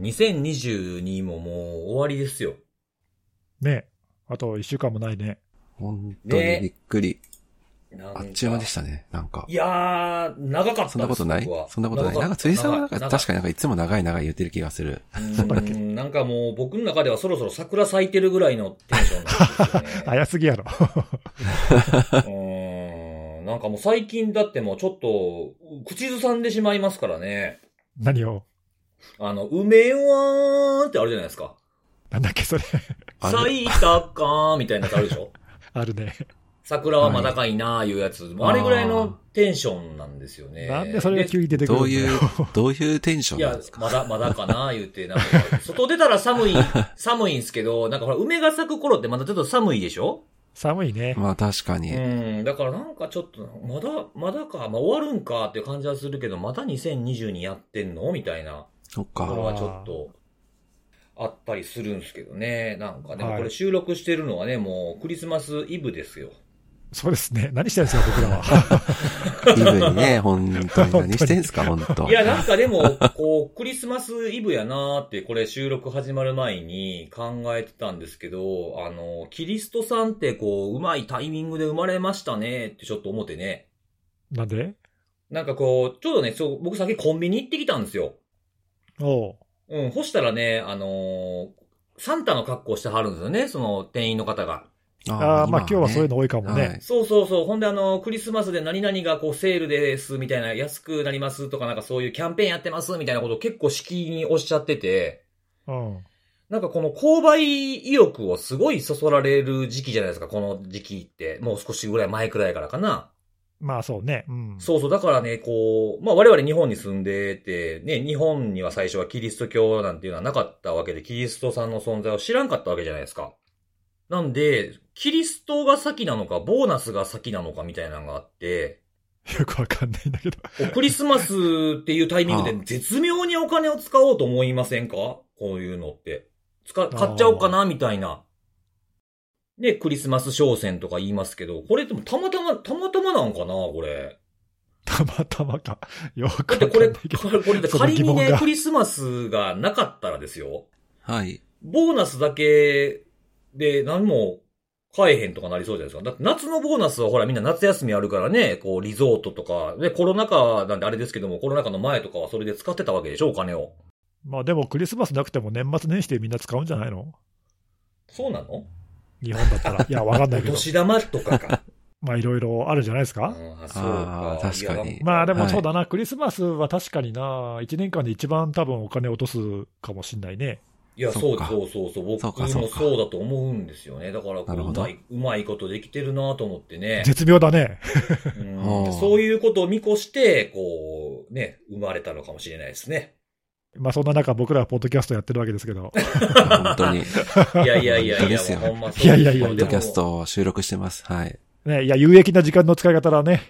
2022ももう終わりですよ。ねあと一週間もないね。本当にびっくり。なんかあっちゅう間でしたね、なんかい。やー、長かったそんなことない？そんなことない？なんか釣りさんはなんか長確かになんかいつも長い長い言ってる気がする。うんなんかもう僕の中ではそろそろ桜咲いてるぐらいのテンションなんですよね。早すぎやろ。うんなんかもう最近だってもうちょっと、口ずさんでしまいますからね。何を？あの、梅はーってあるじゃないですか。なんだっけ、それ。咲いたかーみたいなやつあるでしょ？あるね。桜はまだかいなーいうやつ。もうあれぐらいのテンションなんですよね。なんでそれが急に出てくるんだよどういう、どういうテンショいやンなんです、か？まだ、まだかな言うて、なんか、外出たら寒い、寒いんすけど、なんかほら、梅が咲く頃ってまだちょっと寒いでしょ？寒いね。まあ確かに。うん、だからなんかちょっと、まだ、まだか、まあ終わるんかっていう感じはするけど、また2020やってんの？みたいなそっところか。はちょっと、あったりするんですけどね。なんか、でもはいこれ収録してるのはね、もうクリスマスイブですよ。そうですね。何してるんですか、僕らは。イブにね、本当に何してんすか、本当いや、なんかでも、こう、クリスマスイブやなーって、これ収録始まる前に考えてたんですけど、あの、キリストさんってこう、うまいタイミングで生まれましたねってちょっと思ってね。なんで？なんかこう、ちょうどね、そう、僕さっきコンビニ行ってきたんですよ。おう。うん、ほしたらね、あのーサンタの格好してはるんですよね、その店員の方が。ああ、まあ今日はそういうの多いかもね。はいそうそうそう。ほんであの、クリスマスで何々がこうセールです、みたいな、安くなりますとかなんかそういうキャンペーンやってます、みたいなことを結構しきりにおっしゃってて、うん。なんかこの購買意欲をすごいそそられる時期じゃないですか、この時期って。もう少しぐらい前くらいからかな。まあそうね。うん。そうそう、だからね、こう、まあ我々日本に住んでて、ね、日本には最初はキリスト教なんていうのはなかったわけで、キリストさんの存在を知らんかったわけじゃないですか。なんで、キリストが先なのか、ボーナスが先なのかみたいなのがあって、よくわかんないんだけど。クリスマスっていうタイミングで絶妙にお金を使おうと思いませんか？こういうのって。使、買っちゃおうかなみたいな。で、クリスマス商戦とか言いますけど、これでもたまたま、たまたまなんかなこれ。たまたまか。よくわかんないだってこれ、けど。これ、これ仮にね、クリスマスがなかったらですよ。はい。ボーナスだけで何も買えへんとかなりそうじゃないですか。だって夏のボーナスはほらみんな夏休みあるからね、こうリゾートとか、でコロナ禍なんであれですけども、コロナ禍の前とかはそれで使ってたわけでしょ、お金を。まあでもクリスマスなくても年末年始でみんな使うんじゃないの？そうなの？日本だったら。いや、わかんないけど。お年玉とかか。まあいろいろあるんじゃないですか。うんあそうあか。ー確かにまあでもはいそうだな、クリスマスは確かにな、一年間で一番多分お金落とすかもしんないね。いや、そそうそうそうそう。僕もそうだと思うんですよね。だからこう、まい、うまいことできてるなと思ってね。絶妙だね。うんは あそういうことを見越して、こう、ね、生まれたのかもしれないですね。まあそんな中僕らはポッドキャストやってるわけですけど。本当に。いやいやいやいや、本当ですよほんまそういやいやいやポッドキャストを収録してます。はい。ね、いや、有益な時間の使い方だね。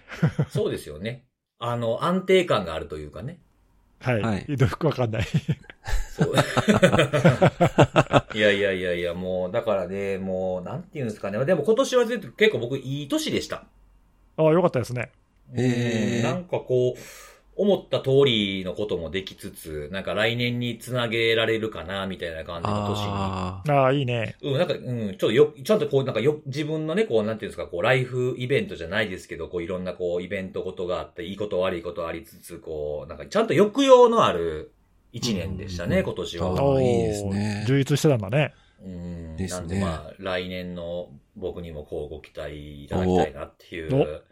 そうですよね。あの、安定感があるというかね。はい。はいよくわかんない。そう。いやいやいやいや、もう、だからね、もう、なんていうんですかね。でも今年は結構僕いい年でした。ああ、よかったですね。へーうんなんかこう、思った通りのこともできつつ、なんか来年につなげられるかな、みたいな感じの年に。あああ、いいね。うん、なんか、うん、ちょっとよ、ちゃんとこう、なんかよ、自分のね、こう、なんていうんですか、こう、ライフイベントじゃないですけど、こう、いろんなこう、イベントことがあって、いいこと悪いことありつつ、こう、なんか、ちゃんと抑揚のある一年でしたね、うん今年あは。ーいいですね充実してたんだね。うん。ですねなんでまあ、来年の僕にもこうご期待いただきたいなっていう。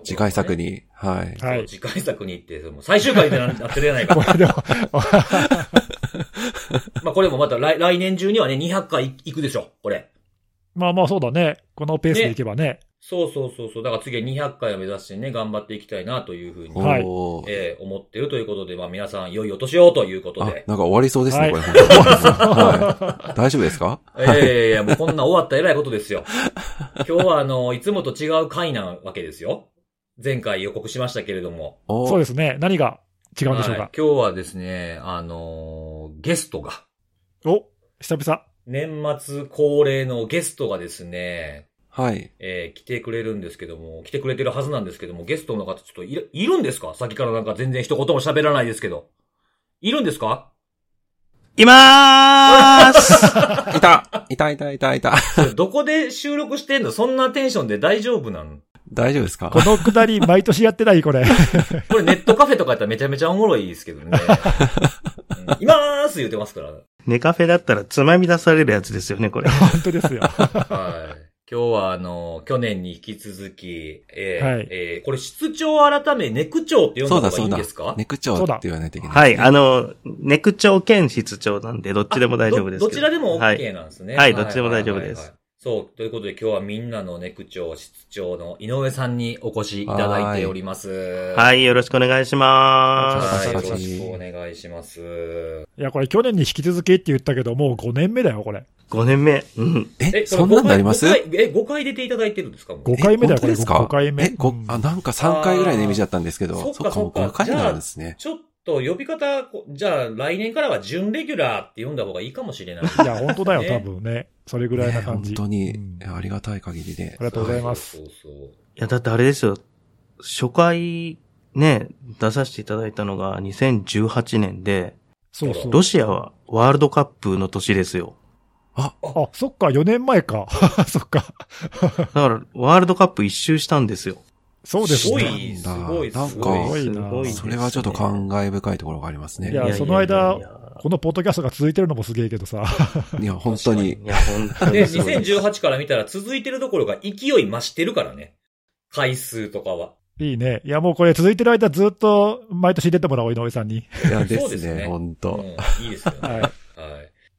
ね次回作。に。はい。はい次回作に行って、もう最終回でななってるやないか こ。れでも、まあこれもまた来来年中にはね、200回行くでしょ、これ。まあまあそうだね。このペースでいけばね。そうそうそうそう。だから次は200回を目指してね、頑張っていきたいなというふうに、はいえー思ってるということで、まあ皆さん良いお年をということあ、で。なんか終わりそうですね、はいこれ。はい。大丈夫ですか？ええいや、もうこんな終わった偉いことですよ。今日はあの、いつもと違う回なわけですよ。前回予告しましたけれども。おそうですね。何が違うんでしょうか？はい今日はですね、あのーゲストが、お、久々。年末恒例のゲストがですね、はい。えー来てくれるんですけども、来てくれてるはずなんですけども、ゲストの方ちょっといるいるんですか？さっきからなんか全然一言も喋らないですけど。いるんですか？いまーす いたいたいたいたいた。どこで収録してんの？そんなテンションで大丈夫なの大丈夫ですか？このくだり、毎年やってないこれ。これネットカフェとかやったらめちゃめちゃおもろいですけどね。うん、いまーす言ってますから。ネカフェだったらつまみ出されるやつですよね、これ。本当ですよ。はい。今日はあの、去年に引き続き、えーはいえーこれ室長改めネク長って呼んだ方がいそうだそうだいんですか？ネク長って言わないといけない。はい、あの、ネク長兼室長なんで、どっちでも大丈夫ですどけどちらでもはい OK なんですね。はいどっちでも大丈夫ですそう、ということで今日はみんなのネク長、室長の井上さんにお越しいただいております。はい、よろしくお願いしまはい。よろしくお願いします。いや、これ去年に引き続きって言ったけど、もう5年目だよ、これ。す。5年目。うん。え、そんなんなります？5回、5回え、5回出ていただいてるんですか？もう5回目だよ、これ。え本当ですか？5回目。え、ごうんあ、なんか3回ぐらいのイメージだったんですけど、そっかそっか、もうそっか5回になるんですね。ちょっと呼び方、こじゃあ来年からは準レギュラーって呼んだ方がいいかもしれない。いや、本当だよ、ね多分ね。それぐらいなね本感じ。当にうん、ありがたい限りであ。りがとうございます。そうそうそういや、だってあれですよ。初回、ね、出させていただいたのが2018年で、そうそう。ロシアはワールドカップの年ですよ。あ、そっか、4年前か。そっか。だから、ワールドカップ一周したんですよ。そうですすごね。い、すごい、すなんかごい。すごいなですねそれはちょっと感慨深いところがありますね。いやその間このポッドキャストが続いてるのもすげえけどさ。いや、本当にい。や、本当で、にです。2018から見たら続いてるどころか勢い増してるからね。回数とかは。いいね。いや、もうこれ続いてる間ずっと毎年出てもらおう、井上さんに。いや、でそうですすねね、本うん当いいですよね。はいはい。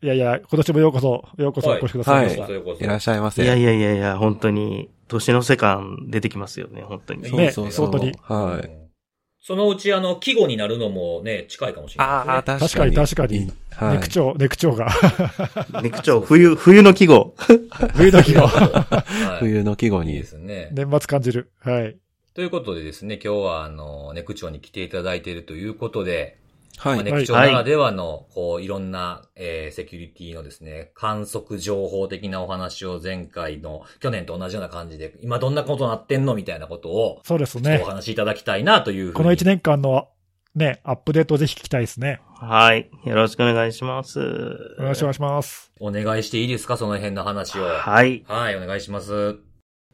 いやいや、今年もようこそ、ようこそお越しくださいました。ようこそようこそいらっしゃいませ。いやいやいやいや、本当に、年の世間出てきますよね、本当に。そうねそうそう。本当にはい。うんそのうち、あの、季語になるのもね、近いかもしれないですね。ああ、確確かに確かにはいネク長、ネク長が。ネク長、冬、冬の季語。冬の日が。はい冬の季語いいでに。すね。年末感じる。はい。ということでですね、今日はあの、ネク長に来ていただいているということで、はい。まあネク長ならではの、こう、いろんな、えー、セキュリティのですね、観測情報的なお話を前回の、去年と同じような感じで、今どんなことになってんのみたいなことを、そうですねお。話しいただきたいなというふうに。この1年間のね、アップデートをぜひ聞きたいですね。はい。よろしくお願いします。お願いします。お願いしていいですか？その辺の話を。はい。はい、お願いします。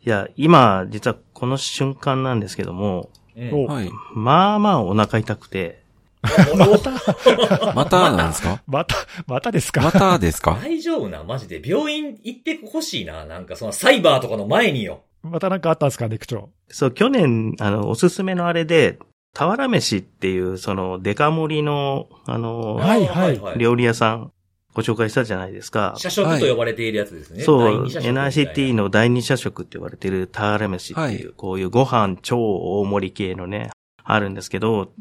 いや、今、実はこの瞬間なんですけども、うんおはい。まあまあお腹痛くて、またなんですか？また、またですか？またですか？大丈夫なマジで。病院行ってほしいな。なんかそのサイバーとかの前によ。またなんかあったんですか、ネク長。そう、去年、あの、おすすめのあれで、俵飯っていう、その、デカ盛りの、あの、はいはい料理屋さん、ご紹介したじゃないですか。社食と呼ばれているやつですね。そう、第二社食みたいな NICT の第二社食って言われてる俵飯っていう、はいこういうご飯超大盛り系のね、あるんですけど、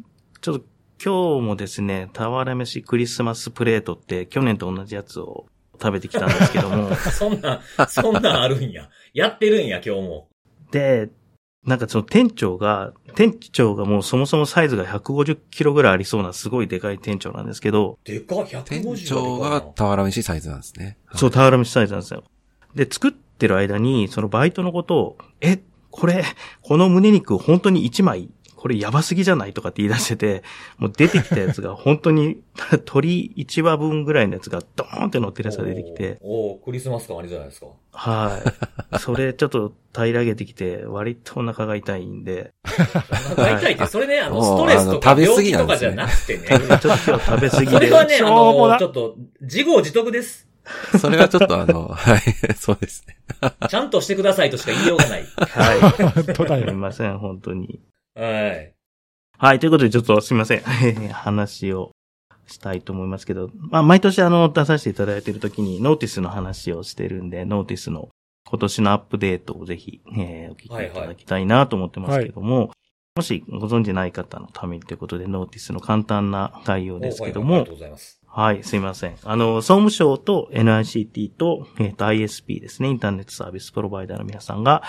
ちょっと今日もですね、俵飯クリスマスプレートって去年と同じやつを食べてきたんですけども、そんな、そんなんあるんや。やってるんや、今日も。で、なんかその店長が、店長がもうそもそもサイズが150キロぐらいありそうなすごいでかい店長なんですけど、でか、150店長が俵飯サイズなんですね。そう、俵飯サイズなんですよ。で、作ってる間に、そのバイトのことを、え、これ、この胸肉本当に1枚、これやばすぎじゃないとかって言い出してて、もう出てきたやつが 本当に鳥1羽分ぐらいのやつがドーンって乗ってるやつが出てきて、おーおークリスマス感ありじゃないですか。はい。それちょっと平らげてきて、割とお腹が痛いんで、大体って、それね、あの、ストレスとかあの食べ過病気とかじゃなくてね。ちょっと今日食べ過ぎで。それはね、あの、ちょっと、自業自得です。それはちょっとあの、はい、そうですね。ちゃんとしてくださいとしか言いようがない。はい。本当だすみよ。ません、本当に。はい。はい、ということでちょっとすみません。話をしたいと思いますけど、まあ、毎年あの、出させていただいているときに、 NOTICE の話をしてるんで、 NOTICE の今年のアップデートをぜひ、えーお聞きいただきたいなと思ってますけども、もしご存知ない方のためにということで、 NOTICE の簡単な概要ですけどもおはいありがと、うございます。はい、すいません。あの、総務省と NICT と、えっ、と、ISP ですね、インターネットサービスプロバイダーの皆さんが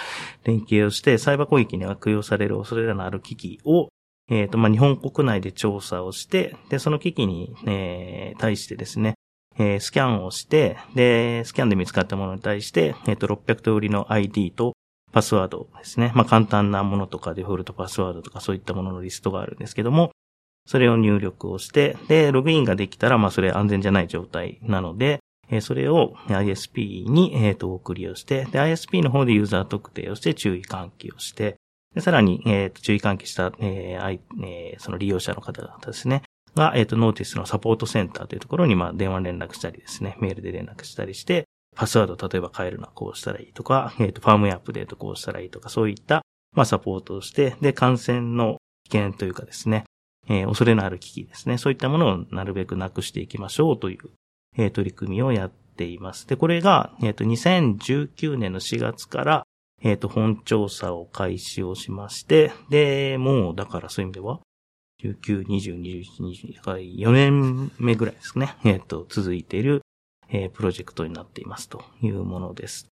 連携をして、サイバー攻撃に悪用される恐れのある機器を、えっ、と、まあ、日本国内で調査をして、で、その機器に、えー対してですね、えースキャンをして、で、スキャンで見つかったものに対して、えっ、と、600通りの ID とパスワードですね。まあ、簡単なものとかデフォルトパスワードとかそういったもののリストがあるんですけども、それを入力をして、で、ログインができたら、まあ、それ安全じゃない状態なので、えーそれを ISP に、えっ、と、お送りをして、で、ISP の方でユーザー特定をして注意喚起をして、で、さらに、えっ、と、注意喚起した、えーえーその利用者の方々ですね、が、えっ、と、ノーティスのサポートセンターというところに、まあ、電話連絡したりですね、メールで連絡したりして、パスワード例えば変えるのはこうしたらいいとか、えっ、と、ファームウェアアップデートこうしたらいいとか、そういった、まあ、サポートをして、で、感染の危険というかですね、えー恐れのある危機ですね、そういったものをなるべくなくしていきましょうという、えー取り組みをやっています。で、これが、えっ、と、2019年の4月から、えっ、と、本調査を開始をしまして、で、もう、だからそういう意味では、19、20、21、22、だから4年目ぐらいですね。えっ、と、続いている、えプロジェクトになっていますというものです。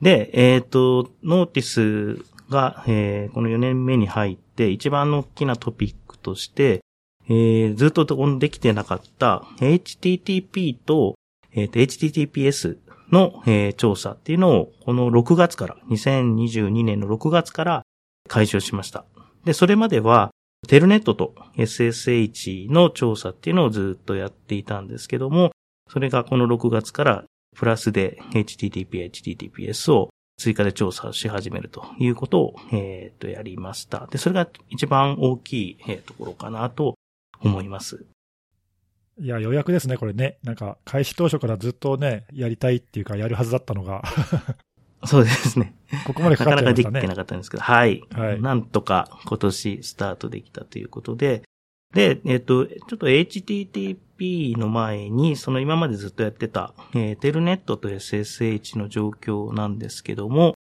で、えっ、と、ノーティスが、えこの4年目に入って一番の大きなトピックとして、えーずっとできてなかった HTTP と,、えー HTTPS の、えー調査っていうのをこの6月から、2022年の6月から開始をしました。で、それまでは、テルネットと SSH の調査っていうのをずっとやっていたんですけども、それがこの6月からプラスで HTTP、HTTPS を追加で調査し始めるということを、えっ、と、やりました。で、それが一番大きい、えーところかなと思います。いや、予約ですね、これね。なんか、開始当初からずっとね、やりたいっていうか、やるはずだったのが、そうですね。ここまでかなかなかできかっちゃいましたね。てなかったんですけど、はい。はいなんとか今年スタートできたということで、で、えっ、と、ちょっと HTTP p の前に、その今までずっとやってた、えーテルネットと SSH の状況なんですけども、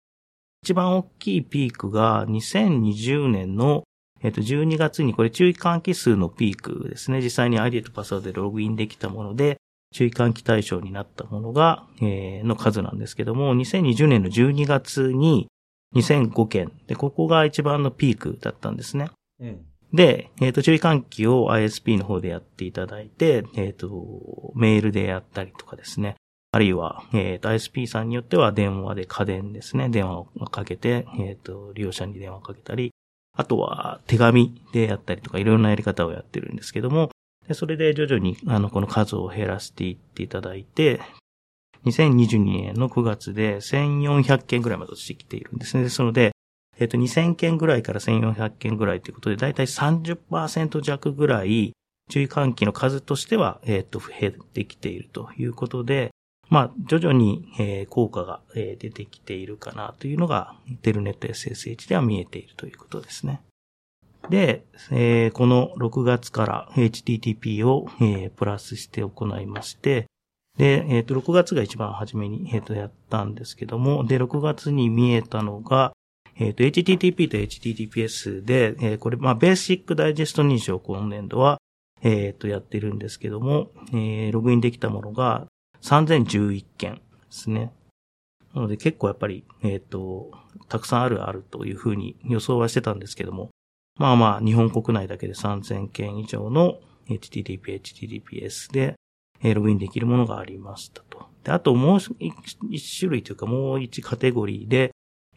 一番大きいピークが2020年の、えっ、と、12月にこれ注意喚起数のピークですね。実際に ID とパスワードでログインできたもので、注意喚起対象になったものが、えーの数なんですけども、2020年の12月に2005件。で、ここが一番のピークだったんですね。うん。で、えっ、と、注意喚起を ISP の方でやっていただいて、えっ、と、メールでやったりとかですね。あるいは、えっ、と、ISP さんによっては電話で家電ですね。電話をかけて、えっ、と、利用者に電話をかけたり、あとは手紙でやったりとかいろんなやり方をやってるんですけども、でそれで徐々にあのこの数を減らしていっていただいて、2022年の9月で1400件ぐらいまで落ちてきているんですね。ですので、えっ、と、2000件ぐらいから1400件ぐらいということで、だいたい30%弱ぐらい、注意喚起の数としては、えっ、と、減ってきているということで、まあ、徐々に、えー効果が、えー出てきているかなというのが、テルネット SSH では見えているということですね。で、えーこの6月から HTTP を、えープラスして行いまして、で、えっ、と、6月が一番初めに、えっ、と、やったんですけども、で、6月に見えたのが、えっ、と、HTTP と HTTPS で、えーこれ、まあ、ベーシックダイジェスト認証を今年度は、えっ、と、やってるんですけども、えーログインできたものが3011件ですね。なので結構やっぱり、えっ、と、たくさんあるあるというふうに予想はしてたんですけども、まあまあ、日本国内だけで3000件以上の HTTP、HTTPS で、えーログインできるものがありましたと。で、あともう一種類というかもう一カテゴリーで、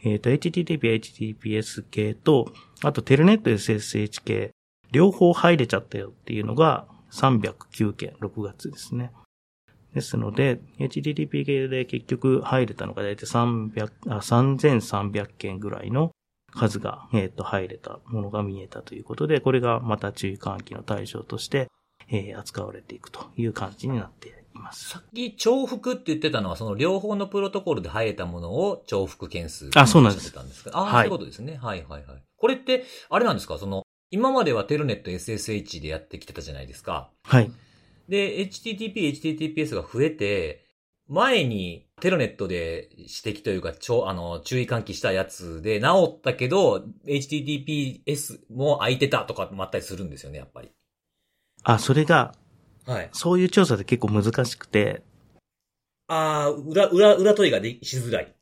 えっ、と、HTTP、HTTPS 系と、あとテルネット SSH 系、両方入れちゃったよっていうのが309件、6月ですね。ですので、HTTP 系で結局入れたのが大体300あ3300件ぐらいの数が、えっ、と、入れたものが見えたということで、これがまた注意喚起の対象として、えー扱われていくという感じになっています。さっき重複って言ってたのは、その両方のプロトコルで入れたものを重複件数。あそうなんですたんですか？あ、はいそういうことですね。はいはいはい。これって、あれなんですか？その、今まではテルネット SSH でやってきてたじゃないですか。はい。で、HTTP、HTTPS が増えて、前にテルネットで指摘というか、ちょあの、注意喚起したやつで治ったけど、HTTPS も空いてたとかもあったりするんですよね、やっぱり。あ、それが、はい。そういう調査で結構難しくて、ああ、裏、裏、裏取りがでしづらい。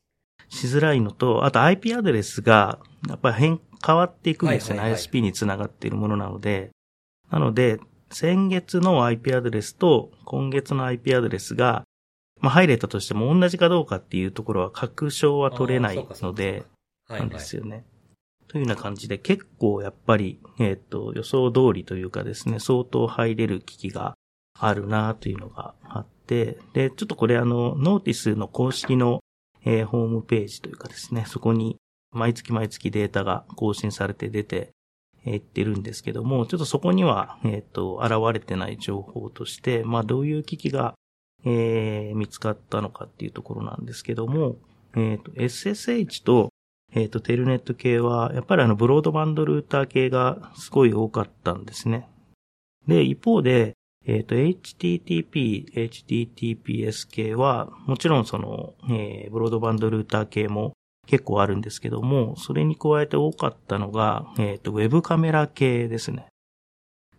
しづらいのと、あと IP アドレスが、やっぱり変、変わっていくんですよね。はいはいはい ISP につながっているものなので。なので、先月の IP アドレスと今月の IP アドレスが、まあ入れたとしても同じかどうかっていうところは確証は取れないので、はい、なんはい。ですよね。というような感じで結構やっぱり、えっ、と、予想通りというかですね、相当入れる機器があるなというのがあって、で、ちょっとこれあの、ノーティスの公式の、えーホームページというかですね、そこに毎月毎月データが更新されて出て、えーいってるんですけども、ちょっとそこには、えっ、と、現れてない情報として、まあ、どういう機器が、えー見つかったのかっていうところなんですけども、えっ、と、SSH と、えっ、と、テルネット系は、やっぱりあの、ブロードバンドルーター系がすごい多かったんですね。で、一方で、えっ、と、HTTP、HTTPS 系は、もちろんその、えーブロードバンドルーター系も結構あるんですけども、それに加えて多かったのが、えっ、と、ウェブカメラ系ですね。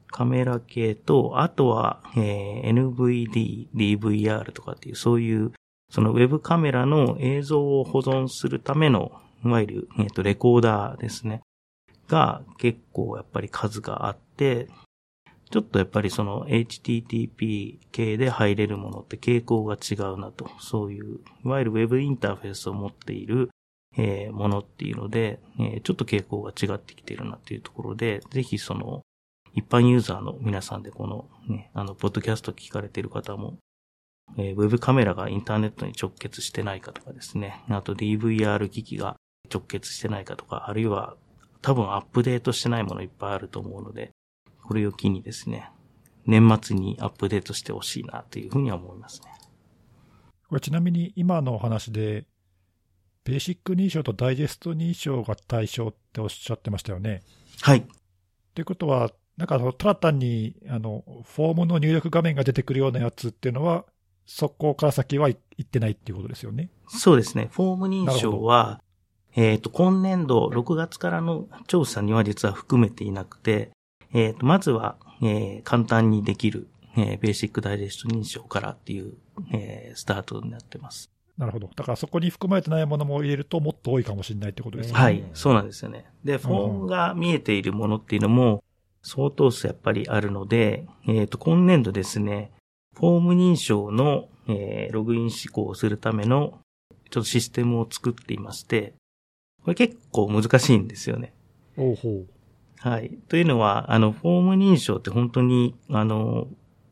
カメラ系と、あとは、えー NVD、DVR とかっていう、そういう、そのウェブカメラの映像を保存するための、いわゆる、えっ、と、レコーダーですね。が結構やっぱり数があって、ちょっとやっぱりその HTTP 系で入れるものって傾向が違うなと。そういう、いわゆる Web インターフェースを持っている、えーものっていうので、えーちょっと傾向が違ってきてるなっていうところで、ぜひその、一般ユーザーの皆さんでこのね、あの、ポッドキャスト聞かれてる方も、えーウェブカメラがインターネットに直結してないかとかですね、あと DVR 機器が直結してないかとか、あるいは多分アップデートしてないものいっぱいあると思うので、これを機にですね、年末にアップデートしてほしいなというふうには思いますね。これちなみに今のお話で、ベーシック認証とダイジェスト認証が対象っておっしゃってましたよね。はい。ということは、なんかただ単にあのフォームの入力画面が出てくるようなやつっていうのは、そこから先はい行ってないっていうことですよね。そうですね。フォーム認証は、えっ、と、今年度6月からの調査には実は含めていなくて、えっ、と、まずは、えー簡単にできる、えーベーシックダイジェスト認証からっていう、えースタートになってます。なるほど。だからそこに含まれてないものも入れるともっと多いかもしれないってことですよね。はい、そうなんですよね。で、フォームが見えているものっていうのも相当数やっぱりあるので、えっ、と、今年度ですね、フォーム認証の、えーログイン施行をするためのちょっとシステムを作っていまして、これ結構難しいんですよね。おうほう。はい。というのは、あの、フォーム認証って本当に、あの、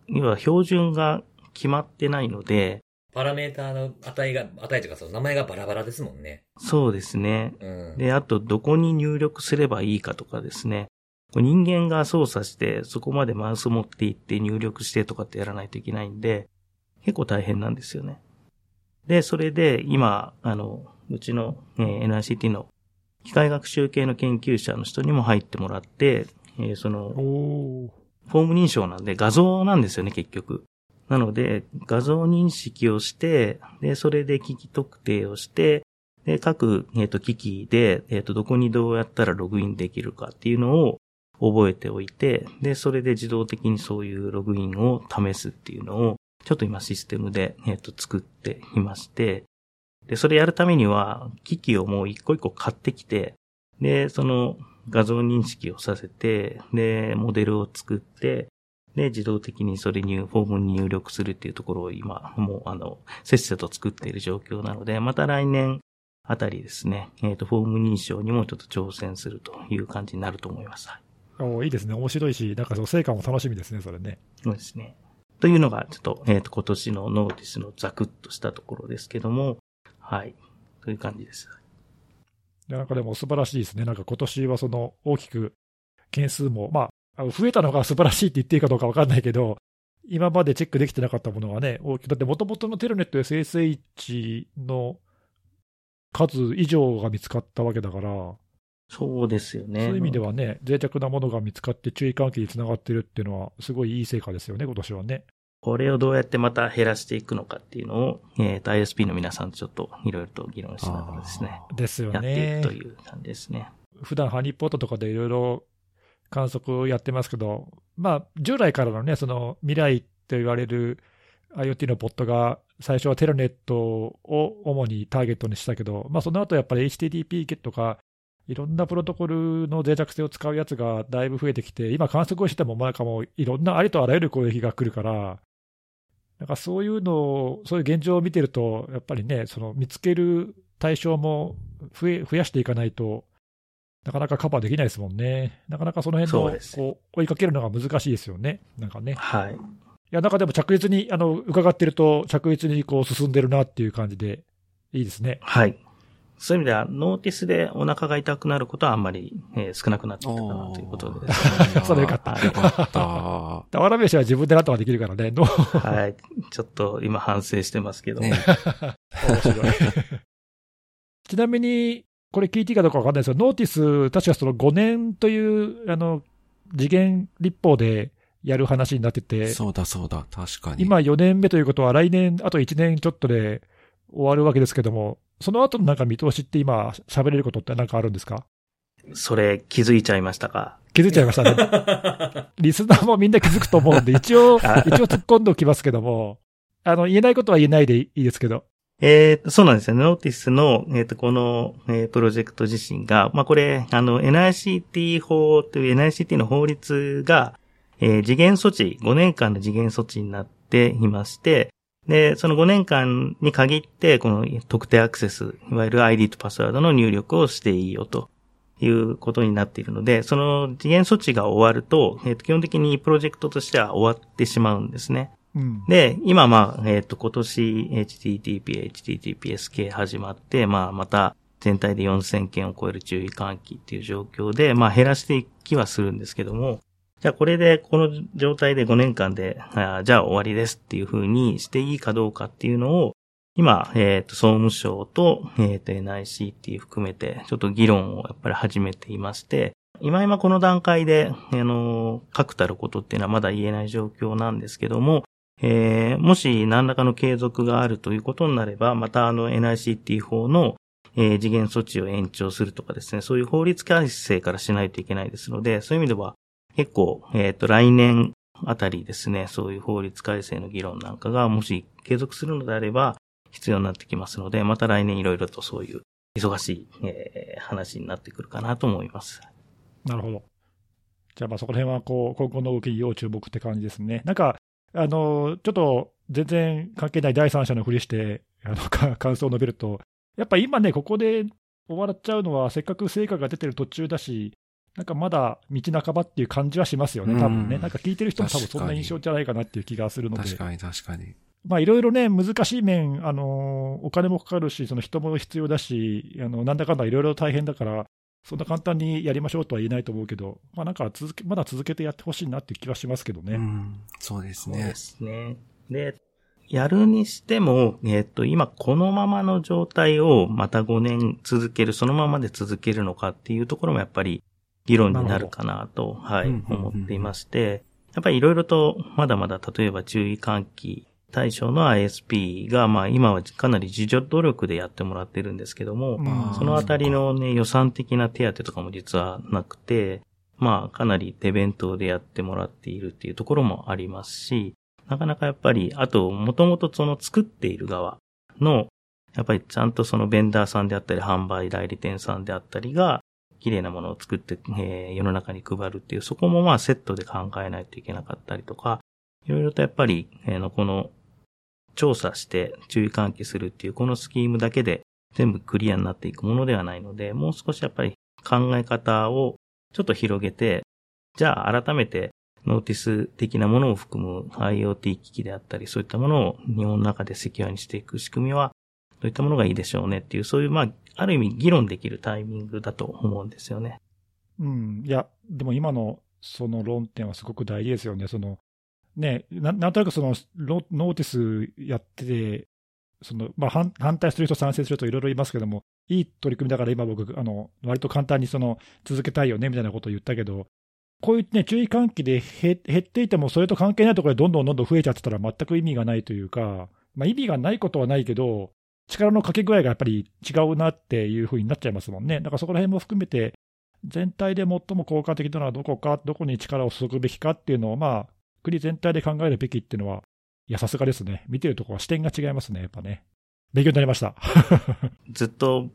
要は標準が決まってないので、パラメーターの値が、値というかその名前がバラバラですもんね。そうですね。うん。で、あと、どこに入力すればいいかとかですね。人間が操作して、そこまでマウス持っていって入力してとかってやらないといけないんで、結構大変なんですよね。で、それで、今、あの、うちの、えー NICT の機械学習系の研究者の人にも入ってもらって、えーその、フォーム認証なんで画像なんですよね、結局。なので、画像認識をして、で、それで機器特定をして、で、各、えっ、と、機器で、えっ、と、どこにどうやったらログインできるかっていうのを覚えておいて、で、それで自動的にそういうログインを試すっていうのを、ちょっと今システムで、えっ、と、作っていまして、で、それやるためには、機器をもう一個一個買ってきて、で、その画像認識をさせて、で、モデルを作って、で、自動的にそれにフォームに入力するっていうところを今、もう、あの、せっせと作っている状況なので、また来年あたりですね、えっ、と、フォーム認証にもちょっと挑戦するという感じになると思います。はいおーいいですね。面白いし、なんかその成果も楽しみですね、それね。そうですね。というのが、ちょっと、えっ、と、今年のノーティスのザクッとしたところですけども、はい。という感じです。いやなんかでも素晴らしいですね。なんか今年はその大きく件数も、まあ、増えたのが素晴らしいって言っていいかどうかわかんないけど、今までチェックできてなかったものがね、大きく、だって元々のテルネット SSH の数以上が見つかったわけだから、そうですよね。そういう意味ではね、脆弱なものが見つかって注意喚起につながってるっていうのは、すごいいい成果ですよね、今年はね。これをどうやってまた減らしていくのかっていうのを、えっ、と、ISP の皆さんとちょっといろいろと議論しながらですね、ですよやっていねくと。いう感じですね。普段ハニーポットとかでいろいろ観測をやってますけど、まあ、従来からのね、その未来と言われる IoT のポットが、最初はテロネットを主にターゲットにしたけど、まあ、その後やっぱり HTTP とか、いろんなプロトコルの脆弱性を使うやつがだいぶ増えてきて、今観測をしても、なんかもういろんなありとあらゆる攻撃が来るから、なんかそういうのを、そういう現状を見てると、やっぱりね、その見つける対象も増え増やしていかないと、なかなかカバーできないですもんね。なかなかその辺のこう追いかけるのが難しいですよね。なんかね。いはい。や、なんかでも着実に、あの、伺ってると着実にこう進んでるなっていう感じで、いいですね。はい。そういう意味では、ノーティスでお腹が痛くなることはあんまり、えー少なくなってきたかなということでね。それよかったよかった。俵飯は自分でなんとかできるからね。のはい。ちょっと今反省してますけど。ね面白い。ちなみに、これ聞いていいかどうかわかんないですけど、ノーティス、確かその5年という、あの、次元立法でやる話になってて、そうだそうだ、確かに。今4年目ということは来年、あと1年ちょっとで終わるわけですけども、その後のなんか見通しって今喋れることってなんかあるんですか？それ気づいちゃいましたか？気づいちゃいましたね。リスナーもみんな気づくと思うんで、一応、一応突っ込んでおきますけども、あの、言えないことは言えないでいいですけど。えーと、そうなんですよね。ノーティスの、えーと、この、えープロジェクト自身が、まあ、これ、あの、NICT 法という NICT の法律が、えー次元措置、5年間の次元措置になっていまして、で、その5年間に限って、この特定アクセス、いわゆる ID とパスワードの入力をしていいよということになっているので、その次元措置が終わると、えーと基本的にプロジェクトとしては終わってしまうんですね。うん。で、今まあ、えっ、と、今年 HTTP、HTTPS 系始まって、まあ、また全体で4000件を超える注意喚起っていう状況で、まあ、減らしていきはするんですけども、じゃあこれで、この状態で5年間で、じゃあ終わりですっていう風にしていいかどうかっていうのを、今、えっ、と、総務省と、えっ、と、NICT 含めて、ちょっと議論をやっぱり始めていまして、今今この段階で、あの、確たることっていうのはまだ言えない状況なんですけども、えーもし何らかの継続があるということになれば、またあの NICT 法の、えー次元措置を延長するとかですね、そういう法律改正からしないといけないですので、そういう意味では結構、えっ、と、来年あたりですね、そういう法律改正の議論なんかがもし継続するのであれば必要になってきますので、また来年いろいろとそういう忙しい、えー話になってくるかなと思います。なるほど。じゃあ、まあそこら辺はこう今後の動きに要注目って感じですね。なんか、あの、ちょっと全然関係ない第三者のふりして、あの、感想を述べると、やっぱ今ね、ここで終わっちゃうのは、せっかく成果が出てる途中だし、なんかまだ道半ばっていう感じはしますよね、多分ね。うんなんか聞いてる人も多分そんな印象じゃないかなっていう気がするので。確かに確かに。まあいろいろね、難しい面、あのお金もかかるし、その人も必要だし、あのなんだかんだいろいろ大変だから、そんな簡単にやりましょうとは言えないと思うけど、まあなんか続け、まだ続けてやってほしいなっていう気はしますけどね。うん、そうですねそうで。すね。で、やるにしても、えっ、と、今このままの状態をまた5年続ける、そのままで続けるのかっていうところもやっぱり議論になるかなと、はい、思っていまして、やっぱりいろいろとまだまだ例えば注意喚起対象の ISP が、まあ今はかなり自助努力でやってもらってるんですけども、うん。そのあたりのね、予算的な手当とかも実はなくて、まあ、かなり手弁当でやってもらっているっていうところもありますし、なかなかやっぱり、あと、もともとその作っている側の、やっぱりちゃんとそのベンダーさんであったり、販売代理店さんであったりが、綺麗なものを作って、えー世の中に配るっていう、そこもまあセットで考えないといけなかったりとか、いろいろとやっぱり、えーのこの、調査して注意喚起するっていう、このスキームだけで全部クリアになっていくものではないので、もう少しやっぱり考え方をちょっと広げて、じゃあ改めてノーティス的なものを含む IoT 機器であったり、そういったものを日本の中でセキュアにしていく仕組みは、どういったものがいいでしょうねっていう、そういう、まあ、ある意味議論できるタイミングだと思うんですよね。うん、いや、でも今のその論点はすごく大事ですよね。そのねななんとなくそのノーティスやってて、そのまあ、反反対する人、賛成する人いろいろいますけども、いい取り組みだから今僕、あの割と簡単にその続けたいよねみたいなことを言ったけど、こういう、ね、注意喚起で減減っていても、それと関係ないところでどんどんどんどん増えちゃってたら全く意味がないというか、まあ、意味がないことはないけど、力のかけ具合がやっぱり違うなっていうふうになっちゃいますもんね。だからそこら辺も含めて、全体で最も効果的なのはどこか、どこに力を注ぐべきかっていうのを、まあ、国全体で考えるべきっていうのは、いや、さすがですね。見てるところは視点が違いますね、やっぱね。勉強になりました。ずっと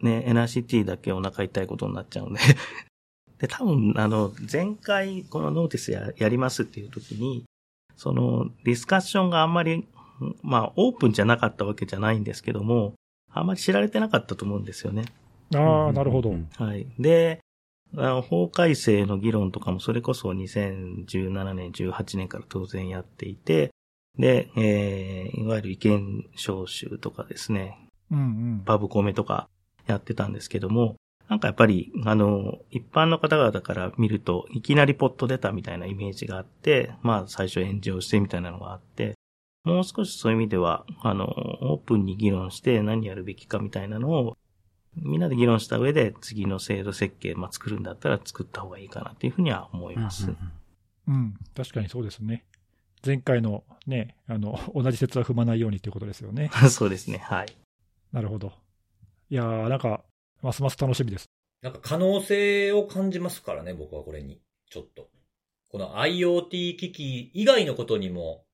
ね、NRCT だけお腹痛いことになっちゃうんで。で、多分、あの、前回このノーティスややりますっていう時に、そのディスカッションがあんまり、まあ、オープンじゃなかったわけじゃないんですけども、あんまり知られてなかったと思うんですよね。ああ、なるほど。うんはい。で、あの法改正の議論とかもそれこそ2017年、18年から当然やっていて、で、えー、いわゆる意見招集とかですね、うんうん。パブコメとかやってたんですけども、なんかやっぱり、あの、一般の方々から見ると、いきなりポット出たみたいなイメージがあって、まあ最初炎上してみたいなのがあって、もう少しそういう意味では、あの、オープンに議論して何やるべきかみたいなのを、みんなで議論した上で次の制度設計、まあ作るんだったら作った方がいいかなっていうふうには思います。うんうんうん、確かにそうですね。前回のね、あの、同じ説は踏まないようにということですよね。そうですね、はい。なるほど。いやー、なんか、ますます楽しみです。なんか可能性を感じますからね、僕はこれに。ちょっと。この IoT 機器以外のことにも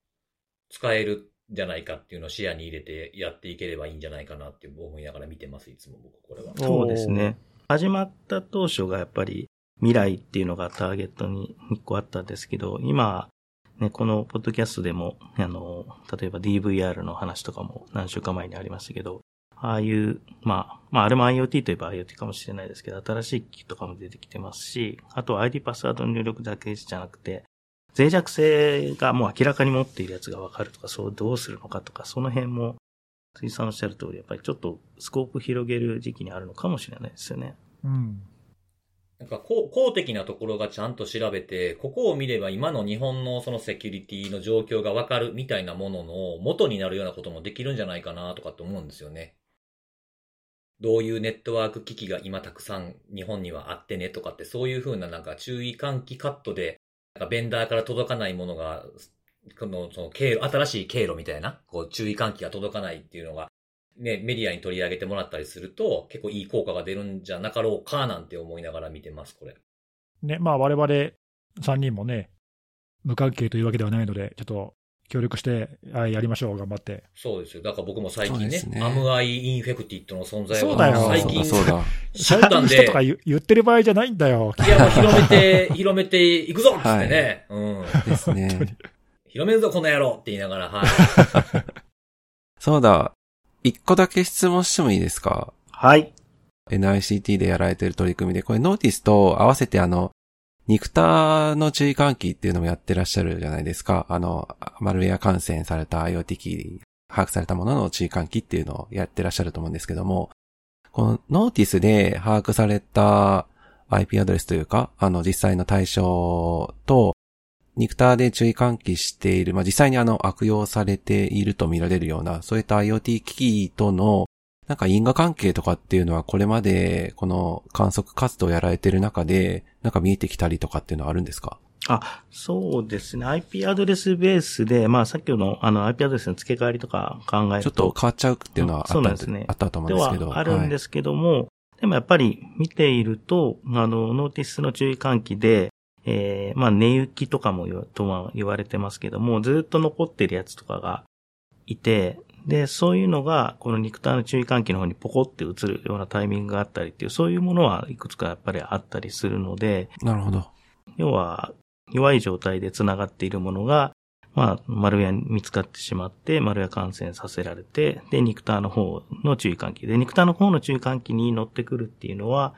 使えるんじゃないかっていうのを視野に入れてやっていければいいんじゃないかなって思いながら見てます、いつも僕これは。そうですね。始まった当初がやっぱり未来っていうのがターゲットに一個あったんですけど、今、ね、このポッドキャストでも、あの、例えば DVR の話とかも何週間前にありましたけど、ああいう、まあ、まああれも IoT といえば IoT かもしれないですけど、新しい機器とかも出てきてますし、あと ID パスワードの入力だけじゃなくて、脆弱性がもう明らかに持っているやつがわかるとか、そうどうするのかとか、その辺も、辻さんおっしゃる通り、やっぱりちょっとスコープ広げる時期にあるのかもしれないですよね。うん。なんか公公的なところがちゃんと調べて、ここを見れば今の日本のそのセキュリティの状況がわかるみたいなものの元になるようなこともできるんじゃないかなとかって思うんですよね。どういうネットワーク機器が今たくさん日本にはあってねとかってそういう風ななんか注意喚起カットで、なんかベンダーから届かないものが、このその経路、新しい経路みたいな、こう注意喚起が届かないっていうのが、ね、メディアに取り上げてもらったりすると、結構いい効果が出るんじゃなかろうかなんて思いながら見てます、これ。ね、まあ我々3人もね、無関係というわけではないので、ちょっと協力して、はい、やりましょう、頑張って。そうですよ。だから僕も最近ね、そうですね am I infected の存在をそうだよ最近、そうだそうだ。知ったんで人とか言言ってる場合じゃないんだよ。いやもう広めて、広めていくぞっつってね、うん。ですね。広めるぞ、この野郎って言いながら、はい。そうだ。一個だけ質問してもいいですか？はい。NICT でやられてる取り組みで、これノーティスと合わせてあの、肉体の注意喚起っていうのもやってらっしゃるじゃないですか。あの、マルウェア感染された IoT 機、把握されたものの注意喚起っていうのをやってらっしゃると思うんですけども、このノーティスで把握された IP アドレスというか、あの実際の対象と、ニクターで注意喚起している、まあ、実際にあの悪用されていると見られるような、そういった IoT 機器とのなんか因果関係とかっていうのはこれまでこの観測活動をやられてる中で、なんか見えてきたりとかっていうのはあるんですか？あ、そうですね。IP アドレスベースで、まあさっきのあの IP アドレスの付け替えりとか考えると。ちょっと変わっちゃうっていうのはあったそうなんですねあったと思うでんですけど。はあるんですすけども、でもやっぱり見ていると、あの、ノーティスの注意喚起で、えー、まあ、値行きとかもとは言われてますけども、ずっと残ってるやつとかがいて、で、そういうのが、この肉体の注意喚起の方にポコって映るようなタイミングがあったりっていう、そういうものはいくつかやっぱりあったりするので、なるほど。要は、弱い状態で繋がっているものが、まあ、マルウェアに見つかってしまって、マルウェア感染させられて、で、ニクターの方の注意喚起。で、ニクターの方の注意喚起に乗ってくるっていうのは、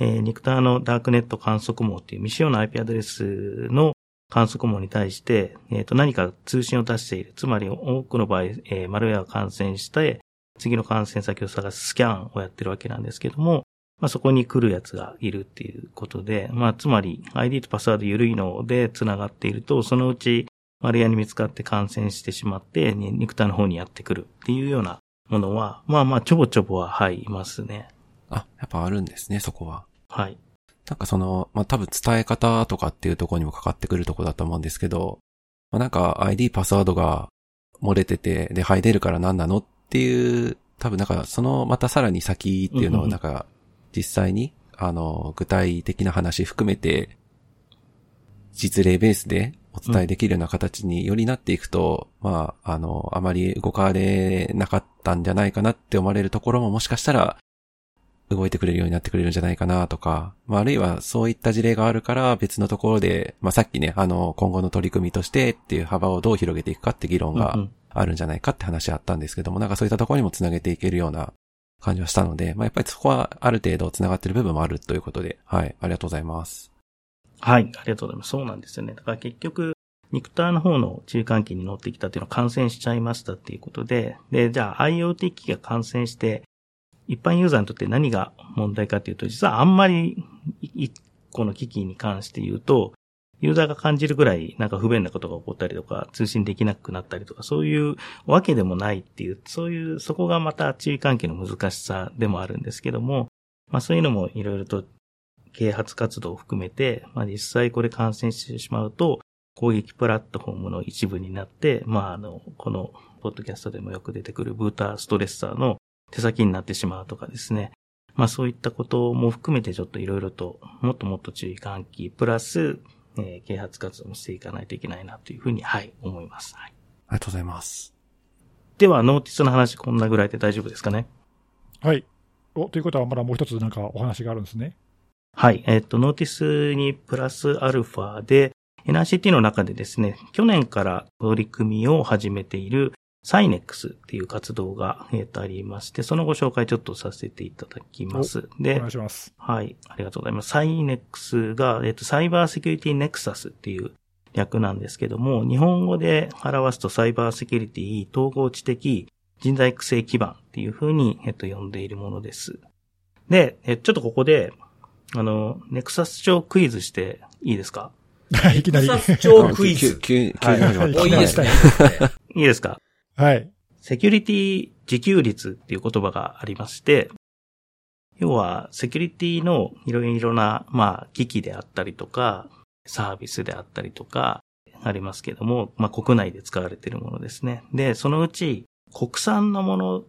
えーニクターのダークネット観測網っていう未使用の IP アドレスの観測網に対して、えっ、と、何か通信を出している。つまり、多くの場合、えーマルウェアを感染して、次の感染先を探すスキャンをやってるわけなんですけども、まあ、そこに来るやつがいるっていうことで、まあ、つまり ID とパスワード緩いので繋がっていると、そのうちマルヤに見つかって感染してしまって、ね肉体の方にやってくるっていうようなものは、まあまあ、ちょぼちょぼは、はい、いますね。あ、やっぱあるんですね、そこは。はい。なんかその、まあ、多分伝え方とかっていうところにもかかってくるところだと思うんですけど、まあ、なんか ID パスワードが漏れてて、で、入れるから何なのっていう、多分なんかそのまたさらに先っていうのをなんか実際に、あの、具体的な話含めて、実例ベースでお伝えできるような形によりなっていくと、まあ、あの、あまり動かれなかったんじゃないかなって思われるところももしかしたら、動いてくれるようになってくれるんじゃないかなとか、まあ、あるいはそういった事例があるから別のところで、まあ、さっきね、あの、今後の取り組みとしてっていう幅をどう広げていくかって議論があるんじゃないかって話あったんですけども、なんかそういったところにもつなげていけるような感じはしたので、まあ、やっぱりそこはある程度繋がってる部分もあるということで、はい、ありがとうございます。はい、ありがとうございます。そうなんですよね。だから結局、ニクターの方の中間期に乗ってきたっていうのは感染しちゃいましたっていうことで、で、じゃあ IoT 機器が感染して、一般ユーザーにとって何が問題かっていうと、実はあんまり一個の機器に関して言うと、ユーザーが感じるぐらいなんか不便なことが起こったりとか、通信できなくなったりとか、そういうわけでもないっていう、そういう、そこがまた注意喚起の難しさでもあるんですけども、まあそういうのもいろいろと啓発活動を含めて、まあ実際これ感染してしまうと、攻撃プラットフォームの一部になって、まああの、この、ポッドキャストでもよく出てくるブーターストレッサーの手先になってしまうとかですね。まあそういったことも含めてちょっといろいろと、もっともっと注意喚起、プラス、えー啓発活動もしていかないといけないなというふうに、はい、思います。はい。ありがとうございます。では、ノーティスの話こんなぐらいで大丈夫ですかねはい。お、ということはまだもう一つなんかお話があるんですね。はい。えっ、と、ノーティスにプラスアルファで、NRCT の中でですね、去年から取り組みを始めているサイネックスっていう活動が、えっ、と、ありまして、そのご紹介ちょっとさせていただきます。おで願い、します。はい。ありがとうございます。サイネックスが、えっ、と、サイバーセキュリティネクサスっていう略なんですけども、日本語で表すとサイバーセキュリティ統合知的人材育成基盤っていうふうに、えっ、と、呼んでいるものです。で、えちょっとここで、あの、ネクサス上クイズしていいですか？いきなり。サス超クイズ。急、急、急に始まっ いいですね。いいですか？はい。セキュリティ自給率っていう言葉がありまして、要は、セキュリティのいろいろな、まあ、機器であったりとか、サービスであったりとか、ありますけども、まあ、国内で使われているものですね。で、そのうち、国産のもの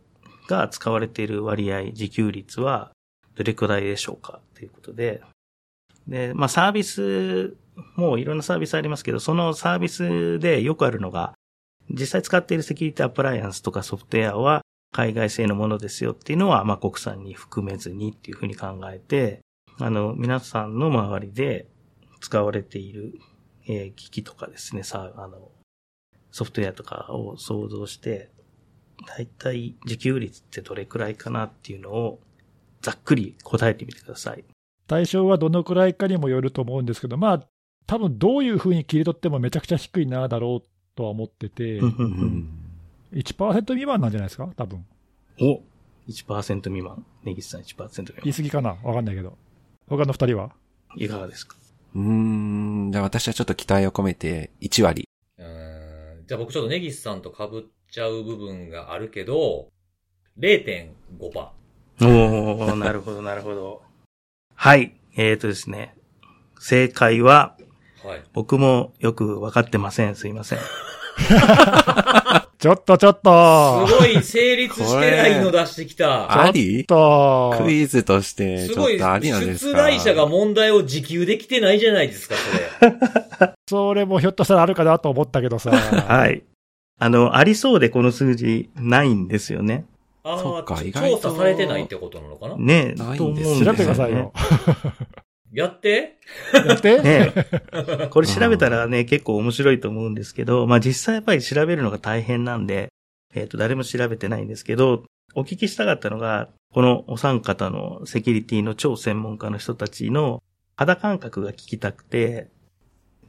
が使われている割合、自給率は、どれくらいでしょうかということで、で、まあ、サービス、もういろんなサービスありますけど、そのサービスでよくあるのが、実際使っているセキュリティアプライアンスとかソフトウェアは海外製のものですよっていうのは、まあ、国産に含めずにっていうふうに考えて、あの、皆さんの周りで使われている、えー機器とかですね、さ、あの、ソフトウェアとかを想像して、だいたい自給率ってどれくらいかなっていうのを、ざっくり答えてみてください。対象はどのくらいかにもよると思うんですけど、まあ、多分どういうふうに切り取ってもめちゃくちゃ低いなだろうとは思ってて、うんうんううんん。1%未満なんじゃないですか、多分お !1% 未満。ネギスさん1%未満。言い過ぎかな？わかんないけど。他の二人は？いかがですか？うーん。じゃあ私はちょっと期待を込めて1割。うーんじゃあ僕ちょっとネギスさんと被っちゃう部分があるけど、0.5%。おー、なるほど、なるほど。はい。えーとですね。正解は、はい。僕もよくわかってません。すいません。ちょっとちょっとすごい成立してないの出してきた。あり？ちょっとクイズとして、すごい、ちょっとありなんです出か題者が問題を自給できてないじゃないですか、それ。それもひょっとしたらあるかなと思ったけどさ。はい。あの、ありそうでこの数字ないんですよね。あそっかあ、意外と調査されてないってことなのかな？ねないんですよ、ね。調べてくださいよ。やって？やって、ね これ調べたらね、結構面白いと思うんですけど、まあ実際やっぱり調べるのが大変なんで、えっ、と、誰も調べてないんですけど、お聞きしたかったのが、このお三方のセキュリティの超専門家の人たちの肌感覚が聞きたくて、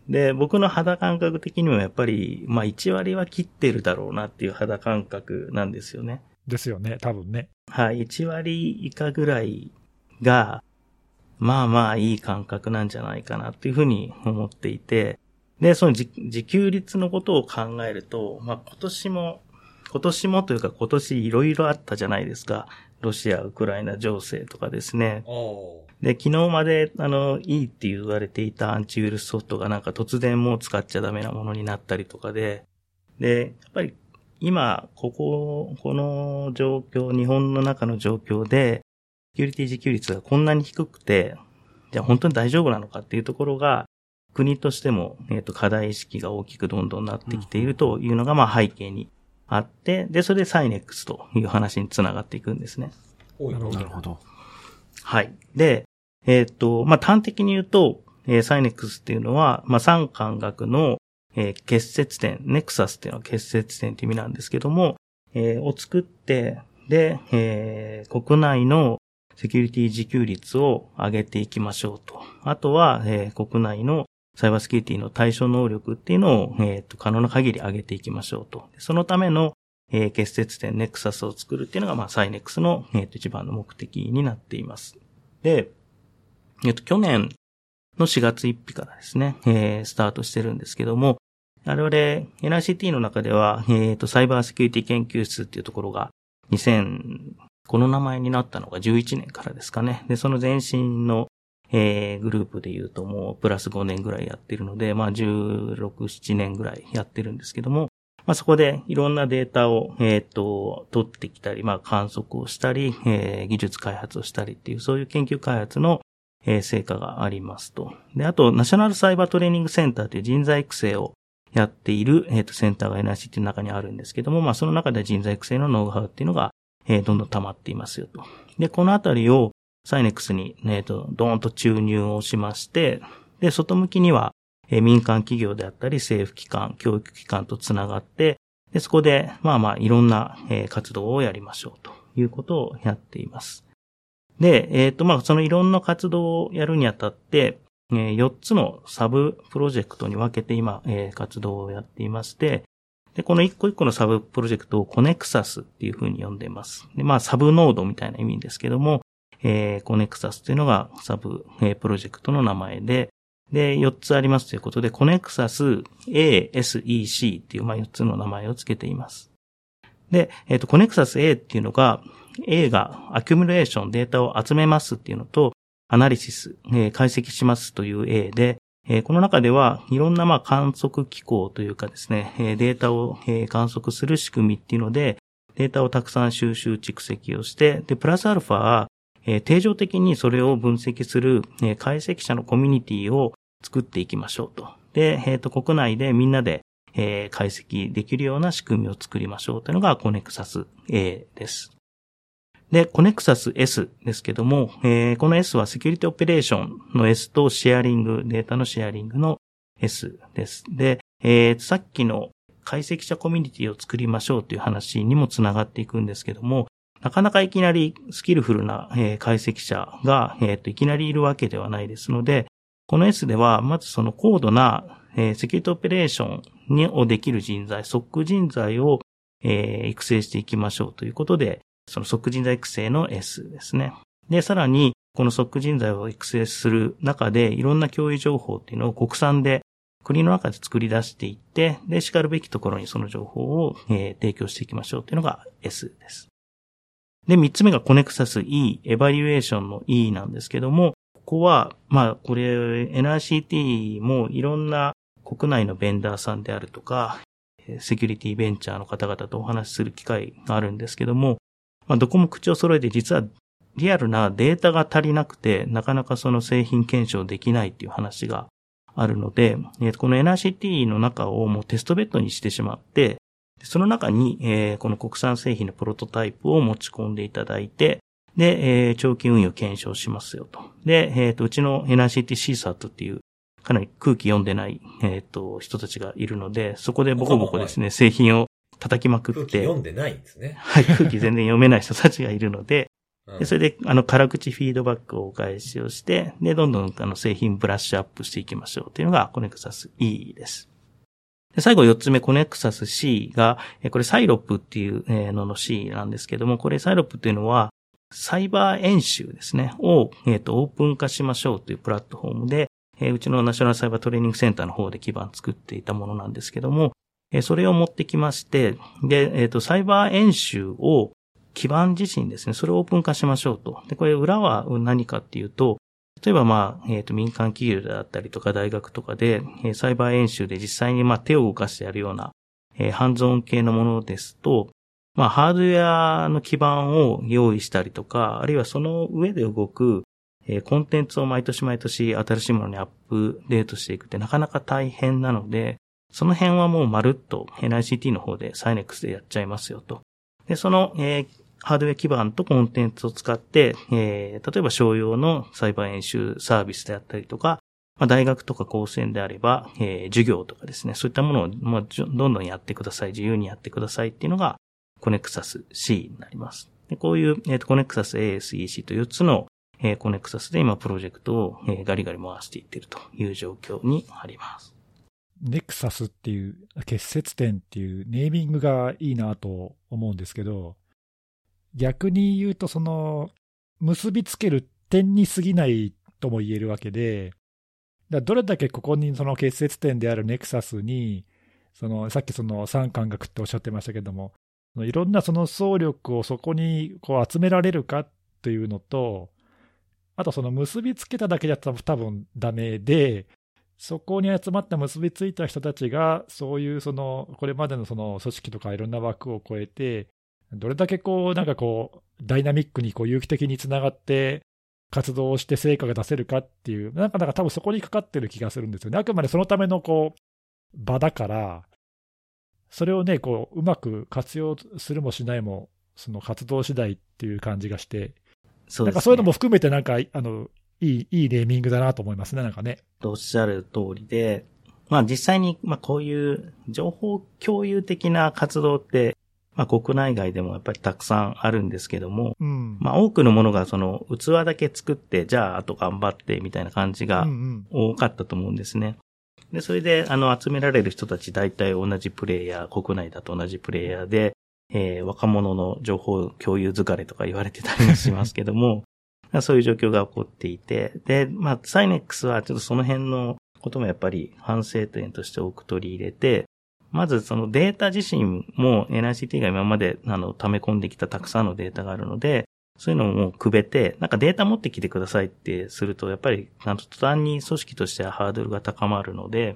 で、僕の肌感覚的にもやっぱり、まあ1割は切ってるだろうなっていう肌感覚なんですよね。ですよね、多分ね。はい、1割以下ぐらいが、まあまあいい感覚なんじゃないかなっていうふうに思っていて、で、その自自給率のことを考えると、まあ今年も、今年もというか今年いろいろあったじゃないですか。ロシア、ウクライナ情勢とかですね。で、昨日まで、あの、いいって言われていたアンチウイルスソフトがなんか突然もう使っちゃダメなものになったりとかで、で、やっぱり今、ここ、この状況、日本の中の状況で、セキュリティ自給率がこんなに低くて、じゃあ本当に大丈夫なのかっていうところが、国としても、えっ、と、課題意識が大きくどんどんなってきているというのが、まあ背景にあって、で、それでサイネックスという話につながっていくんですね。なるほどなるほど。はい。で、えっ、と、まあ、端的に言うと、えーサイネックスっていうのは、まあ、三感学の、えー結節点、ネクサスっていうのは結節点って意味なんですけども、えーを作って、で、えー、国内のセキュリティ自給率を上げていきましょうと。あとは、えー、国内のサイバーセキュリティの対処能力っていうのを、えー、と可能な限り上げていきましょうと。そのための、えー、結節点ネクサスを作るっていうのが、まあ、サイネックスの、えー、と一番の目的になっています。で、えっ、と、去年の4月1日からですね、えー、スタートしてるんですけども、我々 NICT の中では、えっ、と、サイバーセキュリティ研究室っていうところが、2000、この名前になったのが11年からですかね。で、その前身の、えー、グループで言うともうプラス5年ぐらいやってるので、まあ16、7年ぐらいやってるんですけども、まあそこでいろんなデータを、えっ、ー、と、取ってきたり、まあ観測をしたり、えー、技術開発をしたりっていう、そういう研究開発の、えー、成果がありますと。で、あと、ナショナルサイバートレーニングセンターという人材育成をやっている、えっ、ー、と、センターが NICT の中にあるんですけども、まあその中で人材育成のノウハウっていうのが、えー、どんどん溜まっていますよと。で、このあたりをサイネックスに、えっ、と、ドーンと注入をしまして、で、外向きには、えー、民間企業であったり、政府機関、教育機関とつながって、で、そこで、まあまあ、いろんな、えー、活動をやりましょうということをやっています。で、えっ、ー、と、まあ、そのいろんな活動をやるにあたって、えー、4つのサブプロジェクトに分けて今、えー、活動をやっていまして、で、この一個一個のサブプロジェクトを Co-Nexus っていうふうに呼んでいます。で、まあ、サブノードみたいな意味ですけども、えー、 Co-Nexus っていうのがサブ、えー、プロジェクトの名前で、で、4つありますということで、コネクサス A, S, E, C っていう、まあ、4つの名前を付けています。で、えっ、ー、と、 Co-Nexus A っていうのが、A が accumulation、データを集めますっていうのと、アナリシス、えー、解析しますという A で、え、この中ではいろんなま観測機構というかですね、え、データを、え、観測する仕組みっていうので、データをたくさん収集蓄積をして、で、プラスアルファ、え、定常的にそれを分析する、え、解析者のコミュニティを作っていきましょうと。で、えっ、と、国内でみんなで、え、解析できるような仕組みを作りましょうというのがコネクサス A です。で、コネクサス S ですけども、えー、この S はセキュリティオペレーションの S とシェアリング、データのシェアリングの S です。で、えー、さっきの解析者コミュニティを作りましょうという話にもつながっていくんですけども、なかなかいきなりスキルフルな、えー、解析者が、えーと、いきなりいるわけではないですので、この S では、まずその高度な、えー、セキュリティオペレーションにをできる人材、即人材を、えー、育成していきましょうということで、その即人材育成の S ですね。で、さらに、この即人材を育成する中で、いろんな教育情報っていうのを国産で、国の中で作り出していって、で、叱るべきところにその情報を、えー、提供していきましょうっていうのが S です。で、三つ目がコネクサス E、エバリュエーションの E なんですけども、ここは、まあ、これ、NRCT もいろんな国内のベンダーさんであるとか、セキュリティベンチャーの方々とお話しする機会があるんですけども、まあ、どこも口を揃えて実はリアルなデータが足りなくて、なかなかその製品検証できないっていう話があるので、この NRCT の中をもうテストベッドにしてしまって、その中に、えこの国産製品のプロトタイプを持ち込んでいただいて、で、え長期運用検証しますよと。で、えっ、と、うちの NRCT CSAT っていう、かなり空気読んでない、えっ、と、人たちがいるので、そこでボコボコですね、製品を叩きまくって。空気読んでないんですね。はい、空気全然読めない人たちがいるので、でそれで、あの、辛口フィードバックをお返しをして、で、どんどん、あの、製品ブラッシュアップしていきましょうというのが、コネクサス E です。で最後四つ目、コネクサス C が、これサイロップっていうのの C なんですけども、これサイロップっていうのは、サイバー演習ですね、を、えっ、と、オープン化しましょうというプラットフォームで、えうちのナショナルサイバートレーニングセンターの方で基盤作っていたものなんですけども、それを持ってきまして、で、えっ、ー、と、サイバー演習を基盤自身ですね、それをオープン化しましょうと。で、これ裏は何かっていうと、例えばまあ、えっ、ー、と、民間企業であったりとか大学とかで、えサイバー演習で実際にまあ手を動かしてやるような、え、ハンズオン系のものですと、まあ、ハードウェアの基盤を用意したりとか、あるいはその上で動く、え、コンテンツを毎年毎年新しいものにアップデートしていくってなかなか大変なので、その辺はもうまるっと NICT の方でサイネックスでやっちゃいますよと。で、その、えー、ハードウェア基盤とコンテンツを使って、えー、例えば商用のサイバー演習サービスであったりとか、まあ、大学とか高専であれば、えー、授業とかですね、そういったものを、まあ、どんどんやってください、自由にやってくださいっていうのが、コネクサス C になります。でこういう、えっ、と、コネクサス ASEC という4つの、えー、コネクサスで今プロジェクトを、えー、ガリガリ回していっているという状況にあります。ネクサスっていう、結節点っていうネーミングがいいなと思うんですけど、逆に言うと、その、結びつける点に過ぎないとも言えるわけで、どれだけここにその結節点であるネクサスに、そのさっきその三感覚っておっしゃってましたけども、いろんなその総力をそこにこう集められるかっていうのと、あとその結びつけただけじゃ多分ダメで、そこに集まった結びついた人たちが、そういうその、これまでのその組織とかいろんな枠を超えて、どれだけこう、なんかこう、ダイナミックにこう有機的につながって活動して成果が出せるかっていう、なんかなんか多分そこにかかってる気がするんですよね。あくまでそのためのこう、場だから、それをね、こう、うまく活用するもしないも、その活動次第っていう感じがして、そう、ね、なんかそういうのも含めてなんか、あの、いい、いいネーミングだなと思いますね、なんかね。おっしゃる通りで、まあ実際に、まあこういう情報共有的な活動って、まあ国内外でもやっぱりたくさんあるんですけども、うん、まあ多くのものがその器だけ作って、じゃああと頑張ってみたいな感じが多かったと思うんですね。うんうん、で、それであの集められる人たち大体同じプレイヤー、国内だと同じプレイヤーで、えー、若者の情報共有疲れとか言われてたりもしますけども、そういう状況が起こっていて、で、まあ、サイネックスはちょっとその辺のこともやっぱり反省点として多く取り入れて、まずそのデータ自身も NICT が今まであの溜め込んできたたくさんのデータがあるので、そういうのもくべて、なんかデータ持ってきてくださいってすると、やっぱり、あの、途端に組織としてはハードルが高まるので、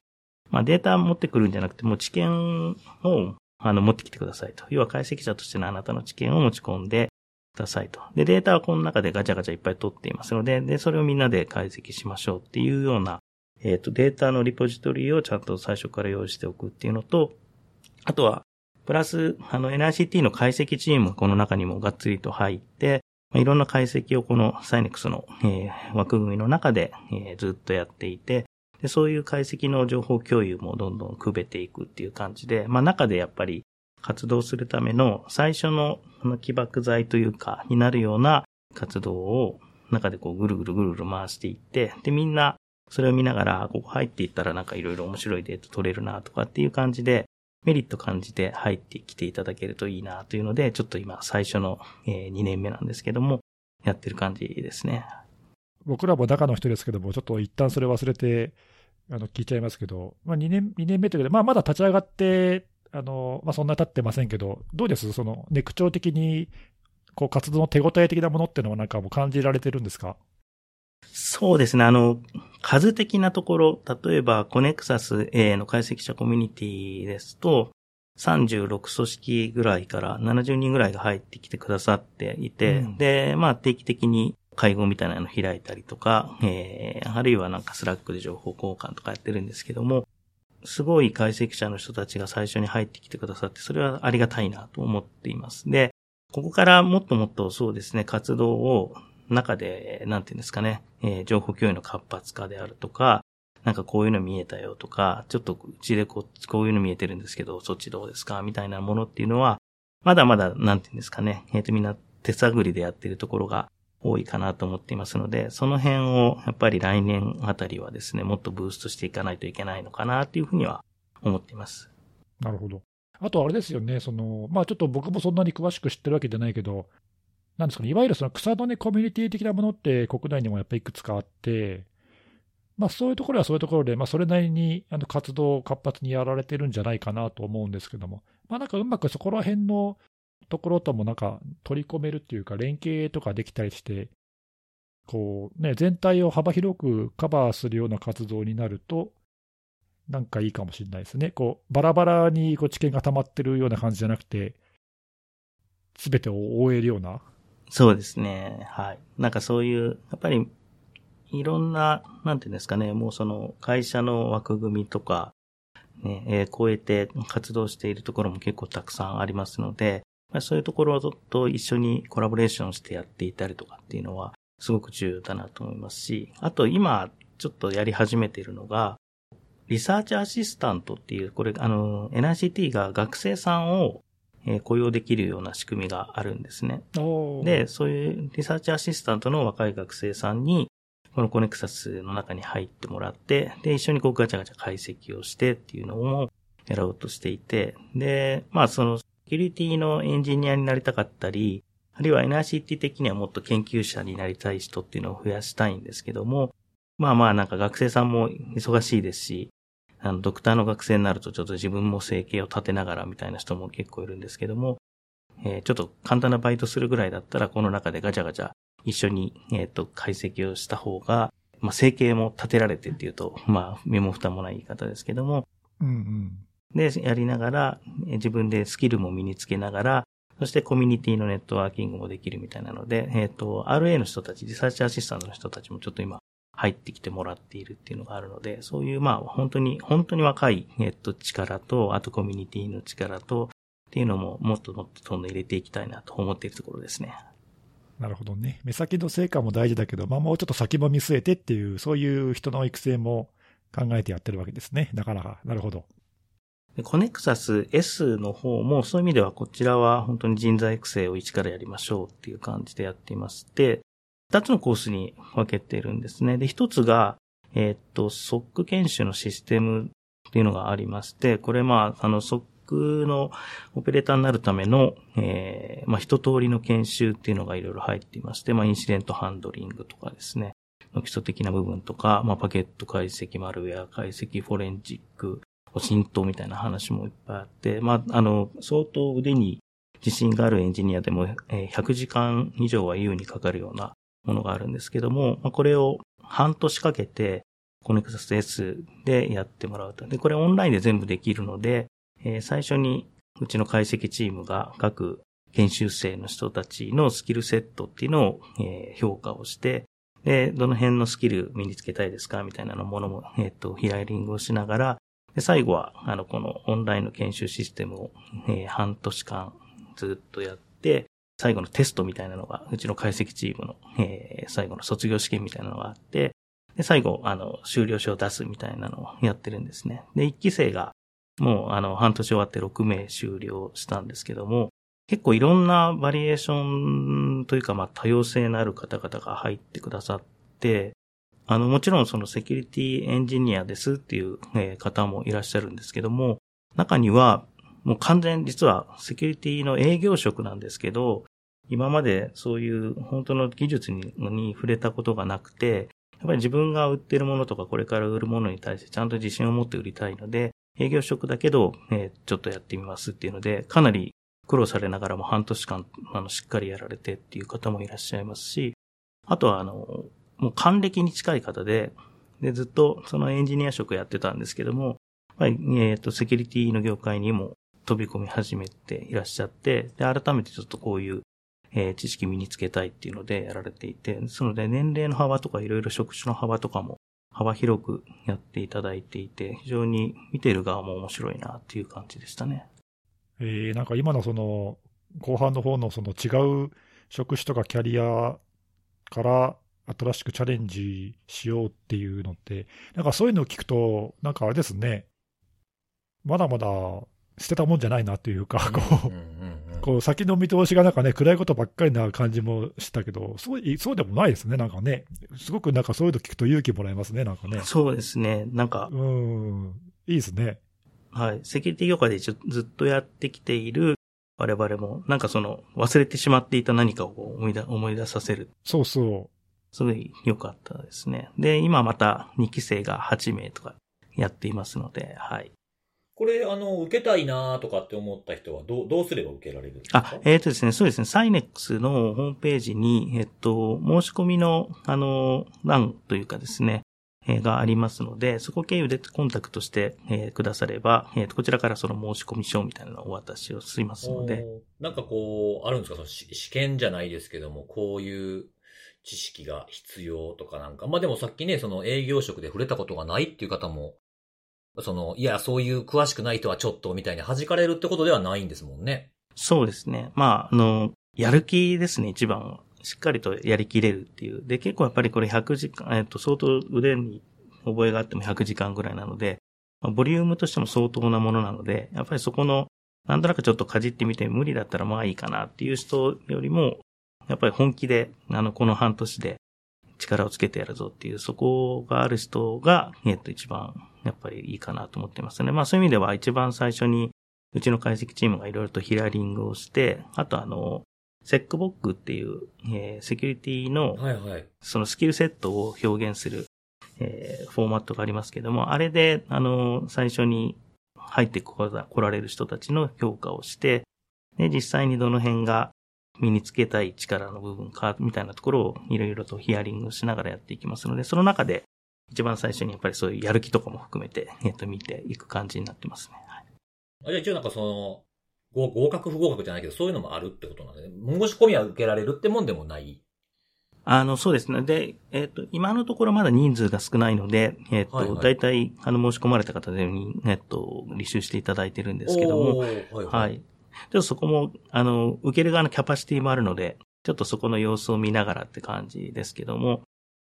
まあデータ持ってくるんじゃなくて、もう知見を、あの、持ってきてくださいと。要は解析者としてのあなたの知見を持ち込んで、ださいと。で、データはこの中でガチャガチャいっぱい取っていますので、で、それをみんなで解析しましょうっていうような、えっ、ー、と、データのリポジトリをちゃんと最初から用意しておくっていうのと、あとは、プラス、あの、NICT の解析チームがこの中にもがっつりと入って、まあ、いろんな解析をこのサイネックスの、えー、枠組みの中で、えー、ずっとやっていて、で、そういう解析の情報共有もどんどんくべていくっていう感じで、まあ中でやっぱり活動するための最初の起爆剤というか、になるような活動を中でこうぐるぐるぐるぐる回していって、で、みんなそれを見ながら、ここ入っていったらなんかいろいろ面白いデータ取れるなとかっていう感じで、メリット感じて入ってきていただけるといいなというので、ちょっと今最初の2年目なんですけども、やってる感じですね。僕らも中の人ですけども、ちょっと一旦それ忘れて、あの、聞いちゃいますけど、まあ2年、2年目ということで、まあまだ立ち上がってあのまあ、そんな経ってませんけど、どうです？その、ネク長的に、こう、活動の手応え的なものっていうのはなんかもう感じられてるんですか？そうですね。あの、数的なところ、例えば、 Co-Nexus A の解析者コミュニティですと、36組織ぐらいから70人ぐらいが入ってきてくださっていて、うん、で、まあ定期的に会合みたいなの開いたりとか、えー、あるいはなんかスラックで情報交換とかやってるんですけども、すごい解析者の人たちが最初に入ってきてくださって、それはありがたいなと思っています。で、ここからもっともっとそうですね、活動を中で、なんていうんですかね、えー、情報共有の活発化であるとか、なんかこういうの見えたよとか、ちょっとうちでこうこういうの見えてるんですけど、そっちどうですかみたいなものっていうのは、まだまだ、なんていうんですかね、えっ、ー、とみんな手探りでやってるところが多いかなと思っていますので、その辺をやっぱり来年あたりはですね、もっとブーストしていかないといけないのかなっていうふうには思っています。なるほど。あとあれですよね、その、まあちょっと僕もそんなに詳しく知ってるわけじゃないけど、なんですかね、いわゆるその草の根コミュニティ的なものって国内にもやっぱりいくつかあって、まあそういうところはそういうところで、まあそれなりにあの活動を活発にやられてるんじゃないかなと思うんですけども、まあなんかうまくそこら辺のところともなんか取り込めるっていうか、連携とかできたりして、こうね、全体を幅広くカバーするような活動になると、なんかいいかもしれないですね。こう、バラバラにこう知見が溜まってるような感じじゃなくて、すべてを覆えるような。そうですね。はい。なんかそういう、やっぱり、いろんな、なんていうんですかね、もうその会社の枠組みとか、ね、えー、超えて活動しているところも結構たくさんありますので、そういうところと一緒にコラボレーションしてやっていたりとかっていうのは、すごく重要だなと思いますし、あと今、ちょっとやり始めているのが、リサーチアシスタントっていう、これ、あの、NICT が学生さんを、えー雇用できるような仕組みがあるんですね。で、そういうリサーチアシスタントの若い学生さんに、このコネクサスの中に入ってもらって、で、一緒にこうガチャガチャ解析をしてっていうのをやろうとしていて、で、まあその、セキュリティのエンジニアになりたかったり、あるいは NICT 的にはもっと研究者になりたい人っていうのを増やしたいんですけども、まあまあなんか学生さんも忙しいですし、あの、ドクターの学生になるとちょっと自分も生計を立てながらみたいな人も結構いるんですけども、えーちょっと簡単なバイトするぐらいだったら、この中でガチャガチャ一緒に、えっ、と、解析をした方が、まあ、生計も立てられてっていうと、まあ、身も蓋もない言い方ですけども、うんうん。で、やりながら、自分でスキルも身につけながら、そしてコミュニティのネットワーキングもできるみたいなので、えっ、と、RA の人たち、リサーチアシスタントの人たちもちょっと今入ってきてもらっているっていうのがあるので、そういうまあ本当に、本当に若い、えっと、力と、あとコミュニティの力と、っていうのももっともっとどんどん入れていきたいなと思っているところですね。なるほどね。目先の成果も大事だけど、まあ、もうちょっと先も見据えてっていう、そういう人の育成も考えてやってるわけですね。なかなか。なるほど。コネクサス S の方も、そういう意味ではこちらは本当に人材育成を一からやりましょうっていう感じでやっていまして、二つのコースに分けているんですね。で、一つが、えーっと、SOC 研修のシステムっていうのがありまして、これまあ、あの、SOC のオペレーターになるための、えーまあ、一通りの研修っていうのがいろいろ入っていまして、まあ、インシデントハンドリングとかですね、の基礎的な部分とか、まあ、パケット解析、マルウェア解析、フォレンジック、浸透みたいな話もいっぱいあって、まあ、あの、相当腕に自信があるエンジニアでも、え100時間以上は優にかかるようなものがあるんですけども、まあ、これを半年かけて、コネクサス S でやってもらうと。で、これオンラインで全部できるので、えー最初にうちの解析チームが各研修生の人たちのスキルセットっていうのを、えー評価をして、で、どの辺のスキル身につけたいですかみたいなものも、えっ、と、ヒアリングをしながら、で、最後は、あの、このオンラインの研修システムを、えー半年間ずっとやって、最後のテストみたいなのが、うちの解析チームの、えー最後の卒業試験みたいなのがあって、で、最後、あの、終了証を出すみたいなのをやってるんですね。で、一期生が、もう、あの、半年終わって6名終了したんですけども、結構いろんなバリエーションというか、まあ、多様性のある方々が入ってくださって、あの、もちろんそのセキュリティエンジニアですっていう、え方もいらっしゃるんですけども、中には、もう完全実はセキュリティの営業職なんですけど、今までそういう本当の技術にに触れたことがなくて、やっぱり自分が売ってるものとかこれから売るものに対してちゃんと自信を持って売りたいので、営業職だけど、えーちょっとやってみますっていうので、かなり苦労されながらも半年間、あの、しっかりやられてっていう方もいらっしゃいますし、あとは、あの、もう還暦に近い方で、で、ずっとそのエンジニア職やってたんですけども、まあ、えっ、と、セキュリティの業界にも飛び込み始めていらっしゃって、で、改めてちょっとこういう、えー知識身につけたいっていうのでやられていて、ですので年齢の幅とかいろいろ職種の幅とかも幅広くやっていただいていて、非常に見ている側も面白いなっていう感じでしたね。えーなんか今のその、後半の方のその違う職種とかキャリアから新しくチャレンジしようっていうのって、なんかそういうのを聞くと、なんかあれですね、まだまだ捨てたもんじゃないなっていうか、こう、うんうんうんこう先の見通しがなんかね、暗いことばっかりな感じもしたけど、そういそうでもないですね、なんかね。すごくなんかそういうの聞くと勇気もらえますね、なんかね。そうですね。なんか、うーん、いいですね。はい。セキュリティ業界でずっとやってきている我々も、なんかその忘れてしまっていた何かを思い出思い出させる。そうそすごい良かったですね。で、今また2期生が8名とかやっていますので、はい。これ、あの、受けたいなとかって思った人は、どう、どうすれば受けられるんですか？あ、えっ、とですね、そうですね、サイネックスのホームページに、えっと、申し込みの、あの、欄というかですね、えーがありますので、そこ経由でコンタクトして、えーくだされば、えーとこちらからその申し込み書みたいなのをお渡しをしますので、なんかこう、あるんですか？そのし試験じゃないですけども、こういう知識が必要とかなんか。まあでもさっきね、その営業職で触れたことがないっていう方も、その、いや、そういう詳しくない人はちょっとみたいに弾かれるってことではないんですもんね。そうですね。まあ、あの、やる気ですね、一番は。しっかりとやりきれるっていう。で、結構やっぱりこれ100時間、えっと、相当腕に覚えがあっても100時間ぐらいなので、まあボリュームとしても相当なものなので、やっぱりそこのなんとなくちょっとかじってみて無理だったらまあいいかなっていう人よりも、やっぱり本気で、あの、この半年で力をつけてやるぞっていう、そこがある人が、えっと、一番、やっぱりいいかなと思ってますね。まあそういう意味では一番最初に、うちの解析チームがいろいろとヒアリングをして、あとあの、セックボックっていう、えー、セキュリティの、はいはい、そのスキルセットを表現する、えー、フォーマットがありますけども、あれで、あの、最初に入ってこられる人たちの評価をして、で、実際にどの辺が身につけたい力の部分か、みたいなところをいろいろとヒアリングしながらやっていきますので、その中で一番最初にやっぱりそういうやる気とかも含めて、えっと、見ていく感じになってますね。はい。あじゃあ一応なんかその、合格不合格じゃないけど、そういうのもあるってことなんで、ね、申し込みは受けられるってもんでもないあの、そうですね。で、えっ、ー、と、今のところまだ人数が少ないので、えっ、ー、と、はいはい、大体、あの、申し込まれた方でに、えっ、と、履修していただいてるんですけども、はい、はい、はい。ちょっとそこも、あの、受ける側のキャパシティもあるので、ちょっとそこの様子を見ながらって感じですけども、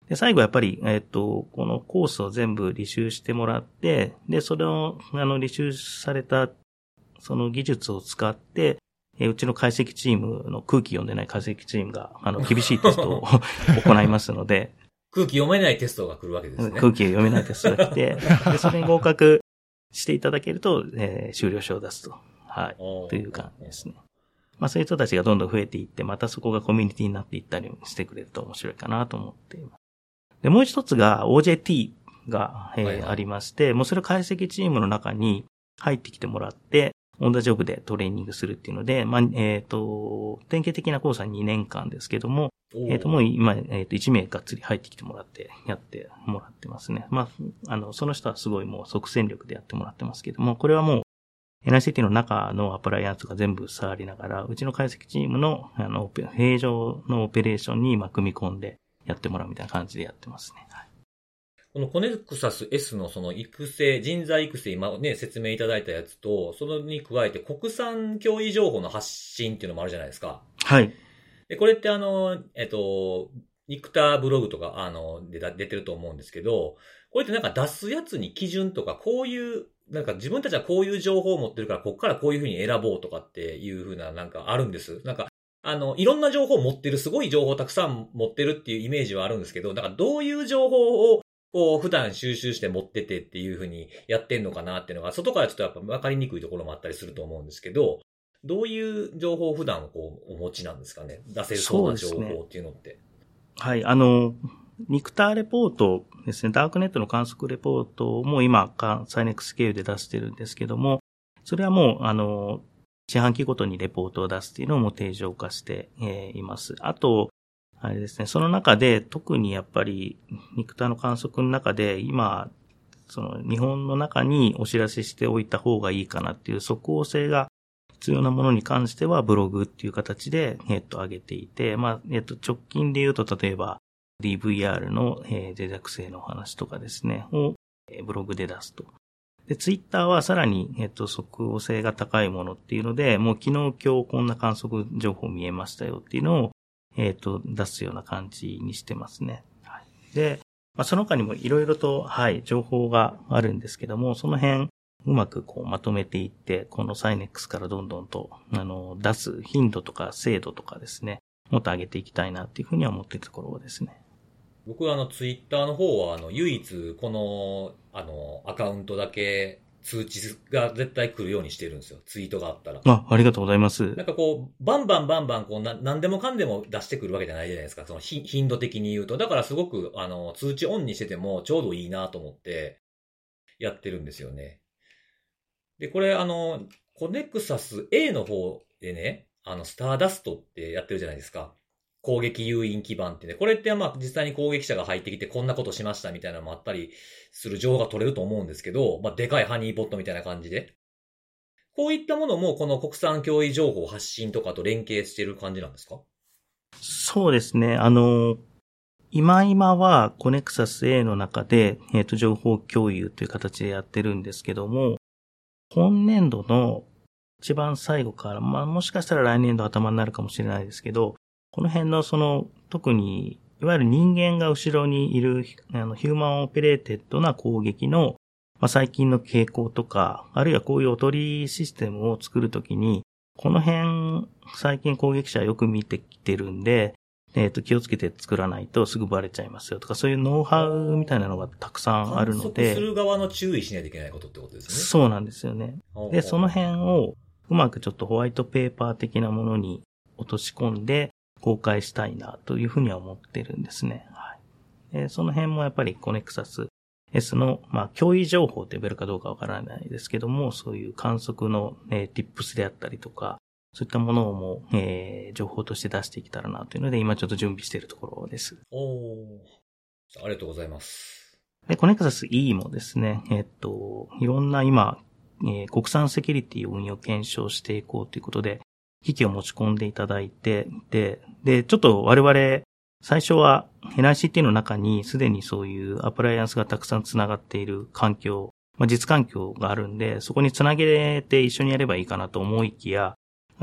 で、最後やっぱり、えっ、と、このコースを全部履修してもらって、で、それを、あの、履修された、その技術を使って、えうちの解析チームの空気読んでない解析チームが、あの、厳しいテストを 行いますので。空気読めないテストが来るわけですね。空気読めないテストが来て、で、それに合格していただけると、えー、終了証を出すと。はい。という感じですね。まあそういう人たちがどんどん増えていって、またそこがコミュニティになっていったりしてくれると面白いかなと思っています。で、もう一つが OJT が、えーはいはい、ありまして、もうそれ解析チームの中に入ってきてもらって、オンダジョブでトレーニングするっていうので、まあ、えっ、ー、と、典型的なコースは2年間ですけども、えっ、ー、と、もう今、えっ、ー、と、1名がっつり入ってきてもらって、やってもらってますね。まあ、あの、その人はすごいもう即戦力でやってもらってますけども、これはもう、NICT の中のアプライアンスが全部触りながら、うちの解析チームの、あの、平常のオペレーションに、ま組み込んでやってもらうみたいな感じでやってますね。はいこのコネクサス S のその育成、人材育成、今ね、説明いただいたやつと、それに加えて国産教育情報の発信っていうのもあるじゃないですか。はい。で、これってあの、えっと、ニクターブログとか、あの、出出てると思うんですけど、これってなんか出すやつに基準とか、こういう、なんか自分たちはこういう情報を持ってるから、ここからこういうふうに選ぼうとかっていうふうな、なんかあるんです。なんか、あの、いろんな情報を持ってる、すごい情報をたくさん持ってるっていうイメージはあるんですけど、だからどういう情報をこう、普段収集して持っててっていうふうにやってんのかなっていうのが、外からちょっとやっぱ分かりにくいところもあったりすると思うんですけど、どういう情報を普段こう、お持ちなんですかね？出せるそうな情報っていうのって。ね、はい、あの、ニクターレポートですね、ダークネットの観測レポートも今、サイネックス経由で出してるんですけども、それはもう、あの、四半期ごとにレポートを出すっていうのも定常化して、います。あと、あれですね、その中で特にやっぱり、肉体の観測の中で今、その日本の中にお知らせしておいた方がいいかなっていう即応性が必要なものに関してはブログっていう形で、えっと、上げていて、まあ、えっと、直近で言うと、例えば DVR の、えー、脆弱性のお話とかですね、を、ブログで出すと。で、ツイッターはさらに、えっと、即応性が高いものっていうので、もう昨日今日こんな観測情報見えましたよっていうのを、えっ、と、出すような感じにしてますね。はい、で、まあ、その他にもいろいろと、はい、情報があるんですけども、その辺、うまくこうまとめていって、このサイネックスからどんどんと、あの、出す頻度とか精度とかですね、もっと上げていきたいなっていうふうには思っているところですね。僕はあの、ツイッターの方は、あの、唯一、この、あの、アカウントだけ通知が絶対来るようにしてるんですよ。ツイートがあったら。あ、ありがとうございます。なんかこう、バンバンバンバン、こう、な、何でもかんでも出してくるわけじゃないじゃないですか。その頻度的に言うと。だからすごく、あの、通知オンにしててもちょうどいいなと思って、やってるんですよね。で、これあの、コネクサス A の方でね、あの、スターダストってやってるじゃないですか。攻撃誘引基盤ってね、これってまあ実際に攻撃者が入ってきてこんなことしましたみたいなのもあったりする情報が取れると思うんですけど、まあでかいハニーポットみたいな感じで。こういったものもこの国産脅威情報発信とかと連携してる感じなんですか？そうですね。あの、今今はコネクサス A の中で、えっ、ー、と、情報共有という形でやってるんですけども、今年度の一番最後から、まあもしかしたら来年度頭になるかもしれないですけど、この辺のその、特に、いわゆる人間が後ろにいる、あの、 human operated な攻撃の、まあ、最近の傾向とか、あるいはこういうおとりシステムを作るときに、この辺、最近攻撃者よく見てきてるんで、えっ、と、気をつけて作らないとすぐバレちゃいますよとか、そういうノウハウみたいなのがたくさんあるので。する側の注意しないといけないことってことですね。そうなんですよね。で、その辺をうまくちょっとホワイトペーパー的なものに落とし込んで公開したいなというふうには思ってるんですね。はい。でその辺もやっぱりコネクサス S の、まあ、脅威情報って呼べるかどうかわからないですけども、そういう観測の、えー、tips であったりとか、そういったものをもう、えー、情報として出していけたらなというので、今ちょっと準備しているところです。おーありがとうございます。で、コネクサス E もですね、えっと、いろんな今、えー国産セキュリティを運用検証していこうということで、機器を持ち込んでいただいて、で、で、ちょっと我々、最初は NICT の中にすでにそういうアプライアンスがたくさんつながっている環境、まあ、実環境があるんで、そこにつなげて一緒にやればいいかなと思いきや、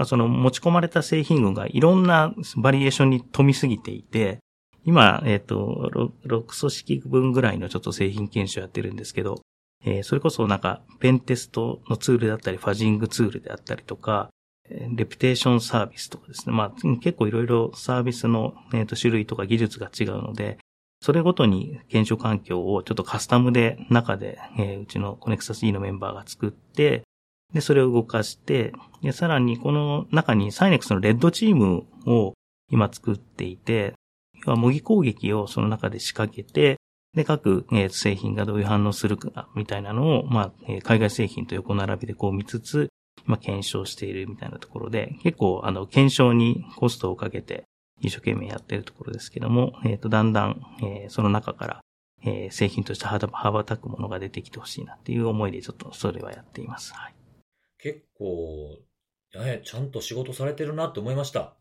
その持ち込まれた製品群がいろんなバリエーションに富みすぎていて、今、えっ、と、6組織分ぐらいのちょっと製品検証やってるんですけど、えーそれこそなんか、ペンテストのツールだったり、ファジングツールであったりとか、レピテーションサービスとかですね。まあ、結構いろいろサービスの、えーと種類とか技術が違うので、それごとに検証環境をちょっとカスタムで中で、えーうちのコネクサス E のメンバーが作って、で、それを動かして、で、さらにこの中にサイネックスのレッドチームを今作っていて、要は模擬攻撃をその中で仕掛けて、で、各、えー製品がどういう反応するか、みたいなのを、まあ、えー海外製品と横並びでこう見つつ、まあ、検証しているみたいなところで、結構、あの、検証にコストをかけて、一生懸命やってるところですけども、えっ、と、だんだん、えーその中から、えー製品として羽ば羽ばたくものが出てきてほしいなっていう思いで、ちょっとそれはやっています。はい。結構、えちゃんと仕事されてるなって思いました。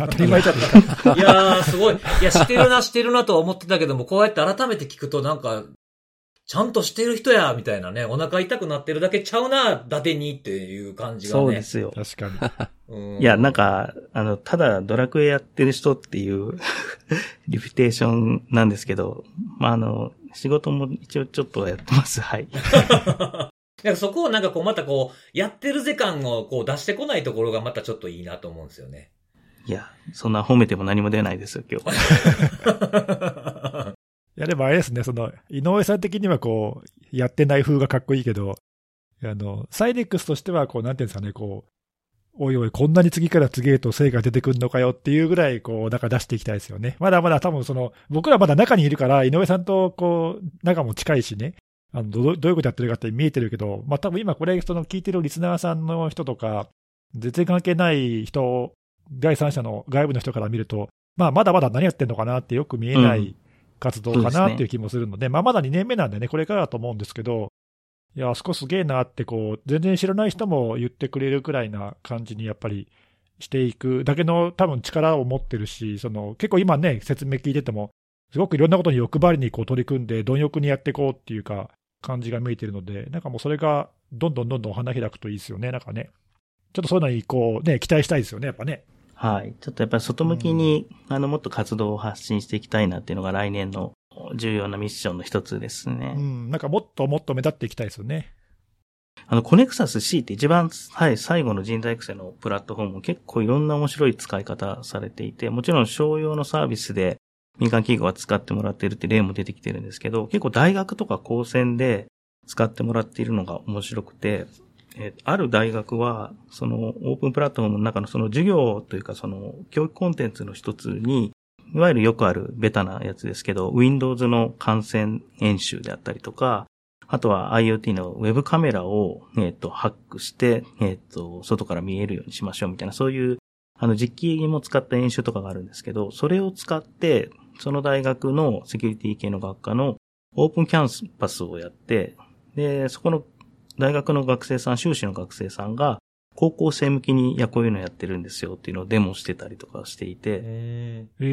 当たり前じゃないですか。いやー、すごい。いや、してるな、してるなとは思ってたけども、こうやって改めて聞くとなんか、ちゃんとしてる人や、みたいなね、お腹痛くなってるだけちゃうな、伊達にっていう感じがね。そうですよ。確かに。うんいや、なん、か、あの、ただドラクエやってる人っていう リピュテーションなんですけど、まあ、あの、仕事も一応ちょっとはやってます。はい。なんかそこをなんかこう、またこう、やってる時間をこう出してこないところがまたちょっといいなと思うんですよね。いや、そんな褒めても何も出ないですよ、今日。いや、でもあれですね、その、井上さん的にはこう、やってない風がかっこいいけど、あの、サイネックスとしては、こう、なんていうんですかね、こう、おいおい、こんなに次から次へと成果出てくるのかよっていうぐらい、こう、なんか出していきたいですよね。まだまだ多分その、僕らまだ中にいるから、井上さんとこう、仲も近いしね、あの、ど、どういうことやってるかって見えてるけど、まあ多分今これ、その聞いてるリスナーさんの人とか、全然関係ない人、第三者の外部の人から見ると、まあまだまだ何やってんのかなってよく見えない、活動かなっていう気もするので、まあまだ2年目なんでね、これからだと思うんですけど、いや、あそこすげえなって、こう、全然知らない人も言ってくれるくらいな感じにやっぱりしていくだけの多分力を持ってるし、その結構今ね、説明聞いてても、すごくいろんなことに欲張りにこう取り組んで、貪欲にやっていこうっていうか、感じが見えてるので、なんかもうそれがどんどんどんどん花開くといいですよね、なんかね。ちょっとそういうのにこうね、期待したいですよね、やっぱね。はい。ちょっとやっぱり外向きに、あの、もっと活動を発信していきたいなっていうのが来年の重要なミッションの一つですね。うん、なんかもっともっと目立っていきたいですよね。あの、コネクサス C って一番、はい、最後の人材育成のプラットフォーム結構いろんな面白い使い方されていて、もちろん商用のサービスで民間企業が使ってもらっているって例も出てきてるんですけど、結構大学とか高専で使ってもらっているのが面白くて、えある大学は、そのオープンプラットフォームの中のその授業というかその教育コンテンツの一つに、いわゆるよくあるベタなやつですけど、Windows の感染演習であったりとか、あとは IoT のウェブカメラを、えっ、と、ハックして、えっ、と、外から見えるようにしましょうみたいな、そういう、あの、実機も使った演習とかがあるんですけど、それを使って、その大学のセキュリティ系の学科のオープンキャンパスをやって、で、そこの大学の学生さん、修士の学生さんが、高校生向きに、いや、こういうのやってるんですよっていうのをデモしてたりとかしていて、ええ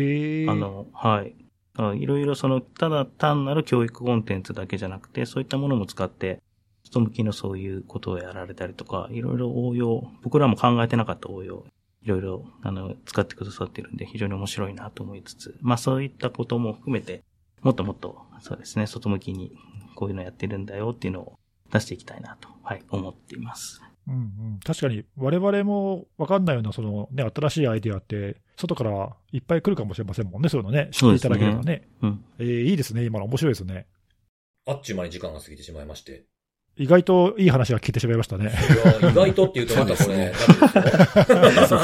ー、あの、はい。あいろいろその、ただ単なる教育コンテンツだけじゃなくて、そういったものも使って、人向きのそういうことをやられたりとか、いろいろ応用、僕らも考えてなかった応用、いろいろ、あの、使ってくださってるんで、非常に面白いなと思いつつ、まあそういったことも含めて、もっともっと、そうですね、外向きにこういうのやってるんだよっていうのを出していきたいなと、はい、思っています。うんうん、確かに、我々も分かんないような、そのね、新しいアイデアって、外からいっぱい来るかもしれませんもんね、そういうのね、知っていただければね。うん。えーいいですね、今の面白いですね。あっちゅう間に時間が過ぎてしまいまして。意外といい話が聞けてしまいましたね。いや、意外とって言うとまたこれ、そうダメですよ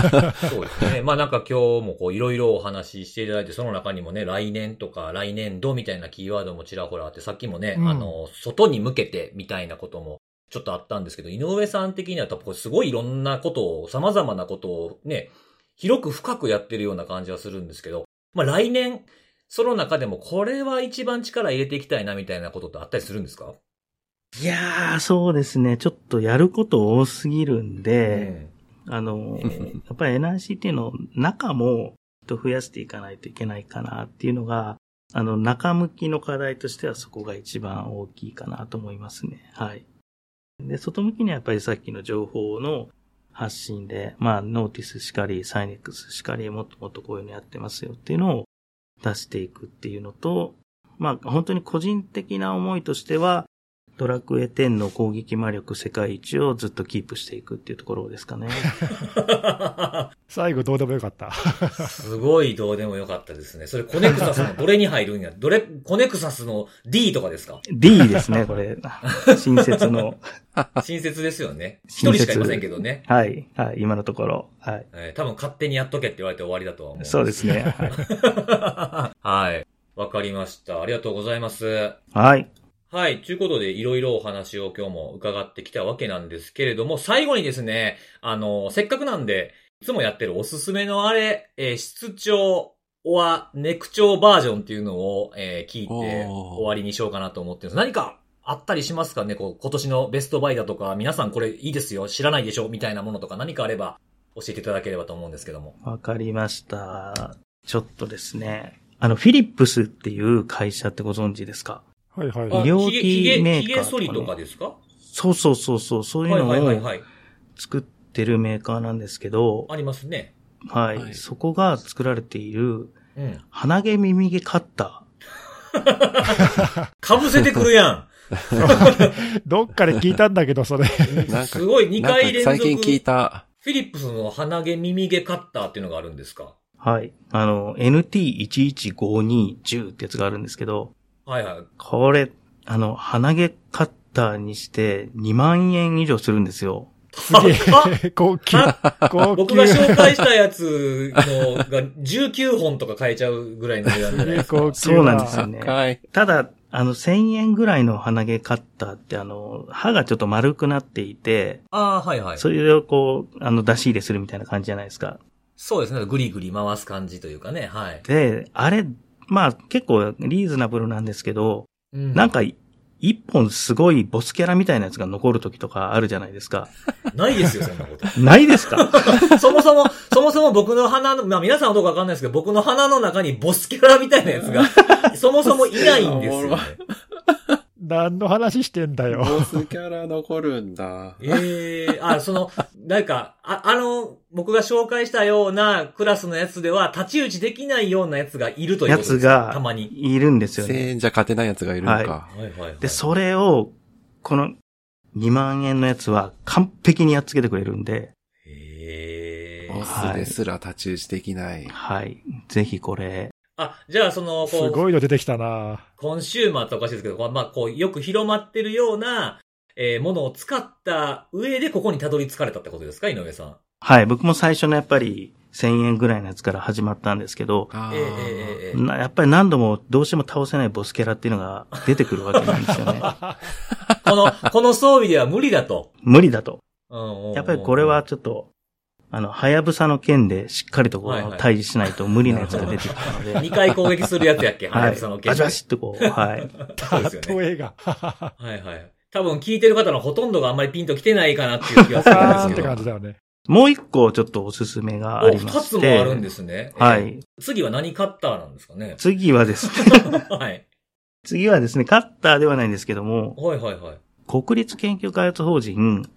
そうですね。まあなんか今日もこういろいろお話ししていただいて、その中にもね、来年とか来年度みたいなキーワードもちらほらあって、さっきもね、うんあの、外に向けてみたいなこともちょっとあったんですけど、井上さん的には多分これすごいいろんなことを、様々なことをね、広く深くやってるような感じはするんですけど、まあ来年、その中でもこれは一番力入れていきたいなみたいなことってあったりするんですか？いやー、そうですね。ちょっとやること多すぎるんで、あの、やっぱり NICT の中も増やしていかないといけないかなっていうのが、あの、中向きの課題としてはそこが一番大きいかなと思いますね。はい。で、外向きにはやっぱりさっきの情報の発信で、まあ、ノーティスしかり、サイネックスしかり、もっともっとこういうのやってますよっていうのを出していくっていうのと、まあ、本当に個人的な思いとしては、ドラクエ10の攻撃魔力世界一をずっとキープしていくっていうところですかね。最後どうでもよかった。すごいどうでもよかったですね。それコネクサスのどれに入るんや？どれ、コネクサスの D とかですか？D ですね、これ。新設の。親切ですよね。一人しかいませんけどね。はい。はい。今のところ。はい。えー多分勝手にやっとけって言われて終わりだとは思う。そうですね。はい。はい。わかりました。ありがとうございます。はい。はい。ということで、いろいろお話を今日も伺ってきたわけなんですけれども、最後にですね、あの、せっかくなんで、いつもやってるおすすめのあれ、えー室長はネク長バージョンっていうのを、えー聞いて終わりにしようかなと思ってるんです。何かあったりしますかね？こう、今年のベストバイだとか、皆さんこれいいですよ、知らないでしょ？みたいなものとか何かあれば教えていただければと思うんですけども。わかりました。ちょっとですね。あの、フィリップスっていう会社ってご存知ですか？はいはい。あ医療機メーカーヒゲ剃りとかですか？そうそうそうそう、そういうのはいはいはいをはい。作ってるメーカーなんですけど、ありますね。はい。はいそこが作られているうん。鼻毛耳毛カッタ かぶせてくるやん。どっかで聞いたんだけど、それ。すごい、2なんか回連続。最近聞いた、フィリップスの鼻毛耳毛カッターっていうのがあるんですか？ー。はい。あの、NT115210 ってやつがあるんですけど、はいはい。これ、あの、鼻毛カッターにして2万円以上するんですよ。すげえ、高級。高級。僕が紹介したやつのが19本とか買えちゃうぐらいの値段じゃないでそうなんですよね。ただ、あの、1000円ぐらいの鼻毛カッターって、あの、歯がちょっと丸くなっていて、ああ、はいはい。それをこう、あの、出し入れするみたいな感じじゃないですか。そうですね。ぐりぐり回す感じというかね。はい。で、あれ、まあ結構リーズナブルなんですけど、うんなんか、一本すごいボスキャラみたいなやつが残る時とかあるじゃないですか。ないですよ、そんなこと。ないですか？そもそも、そもそも僕の鼻の、まあ皆さんはどうかわかんないですけど、僕の鼻の中にボスキャラみたいなやつが、そもそもいないんですよ、ね。何の話してんだよ。ボスキャラ残るんだ。ええあ、その、なんか、あ、あの、僕が紹介したようなクラスのやつでは、太刀打ちできないようなやつがいるというやことですつがたまに。いるんですよ1000ね。円じゃ勝てないやつがいるのか。はいはいはい。で、それを、この2万円のやつは完璧にやっつけてくれるんで、へえボスですら太刀打ちできない。はい。ぜひこれ、あ、じゃあその、すこう、ごいの出てきたなコンシューマーっておかしいですけど、まあ、こう、よく広まってるような、えーものを使った上でここにたどり着かれたってことですか井上さん。はい。僕も最初のやっぱり1000円ぐらいのやつから始まったんですけど、あええええええなやっぱり何度もどうしても倒せないボスキャラっていうのが出てくるわけなんですよね。この、この装備では無理だと。無理だと。うんうんうんやっぱりこれは、ちょっと、あの、はやぶさの剣でしっかりとこう、はいはい対峙しないと無理なやつが出てきたので。2回攻撃するやつやっけ？はい。はそのバチバチってこう、はい。そうですよね。例えが。はいはい。多分聞いてる方のほとんどがあんまりピンと来てないかなっていう気がするんですけど。感じだよね。もう一個ちょっとおすすめがあお、りま二つして。もあるんですね。はえー。い。次は何カッターなんですかね？次はですね、はい。次はですね、カッターではないんですけども、はいはいはい。国立研究開発法人、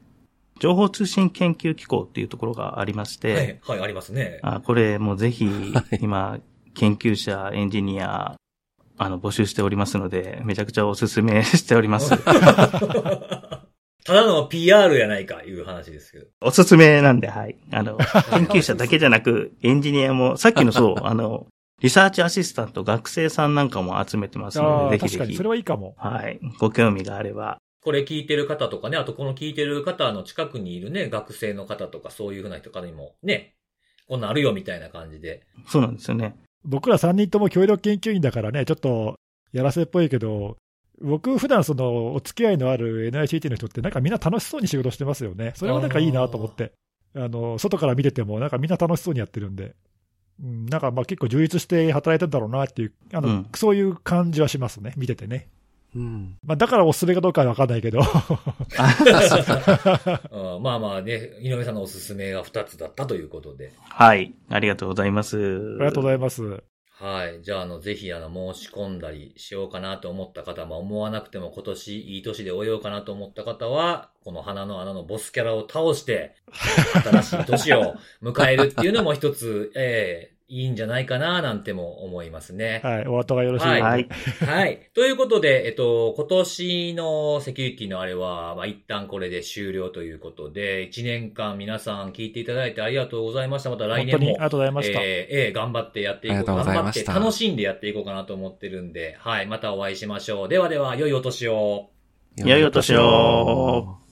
情報通信研究機構っていうところがありまして、はい、はい、ありますね。あこれもうぜひ、今、研究者、エンジニア、あの、募集しておりますので、めちゃくちゃおすすめしております。ただの PR やないか、いう話ですけど。おすすめなんで、はい。あの、研究者だけじゃなく、エンジニアも、さっきのそう、あの、リサーチアシスタント、学生さんなんかも集めてますあので、あ、ぜひぜひ確かにそれ。はいいかも。はい。ご興味があれば。これ聞いてる方とかね、あとこの聞いてる方の近くにいるね、学生の方とかそういうふうな人からにも、ね、こんなんあるよみたいな感じで。そうなんですよね。僕ら3人とも協力研究員だからね、ちょっとやらせっぽいけど、僕、普段そのお付き合いのある NICT の人って、なんかみんな楽しそうに仕事してますよね。それはなんかいいなと思って。あの、外から見てても、なんかみんな楽しそうにやってるんで。うん、なんかまあ結構充実して働いてんだろうなっていう、あの、うんそういう感じはしますね、見ててね。うん。まあだからおすすめかどうかはわかんないけど。うんまあまあね、井上さんのおすすめが2つだったということで。はい。ありがとうございます。ありがとうございます。はい。じゃあ、あの、ぜひ、あの、申し込んだりしようかなと思った方、まあ、思わなくても今年いい年で終えようかなと思った方は、この花の穴のボスキャラを倒して、新しい年を迎えるっていうのも一つ、ええいいんじゃないかな、なんても思いますね。はい、お後がよろしいはいはい。はい。ということで、えっと、今年のセキュリティのあれは、まあ、一旦これで終了ということで、一年間皆さん聞いていただいてありがとうございました。また来年も本当にありがとうございました。えーえー頑張ってやっていこうう頑張って楽しんでやっていこうかなと思ってるんで、はい、またお会いしましょう。ではでは、良いお年を。良いお年を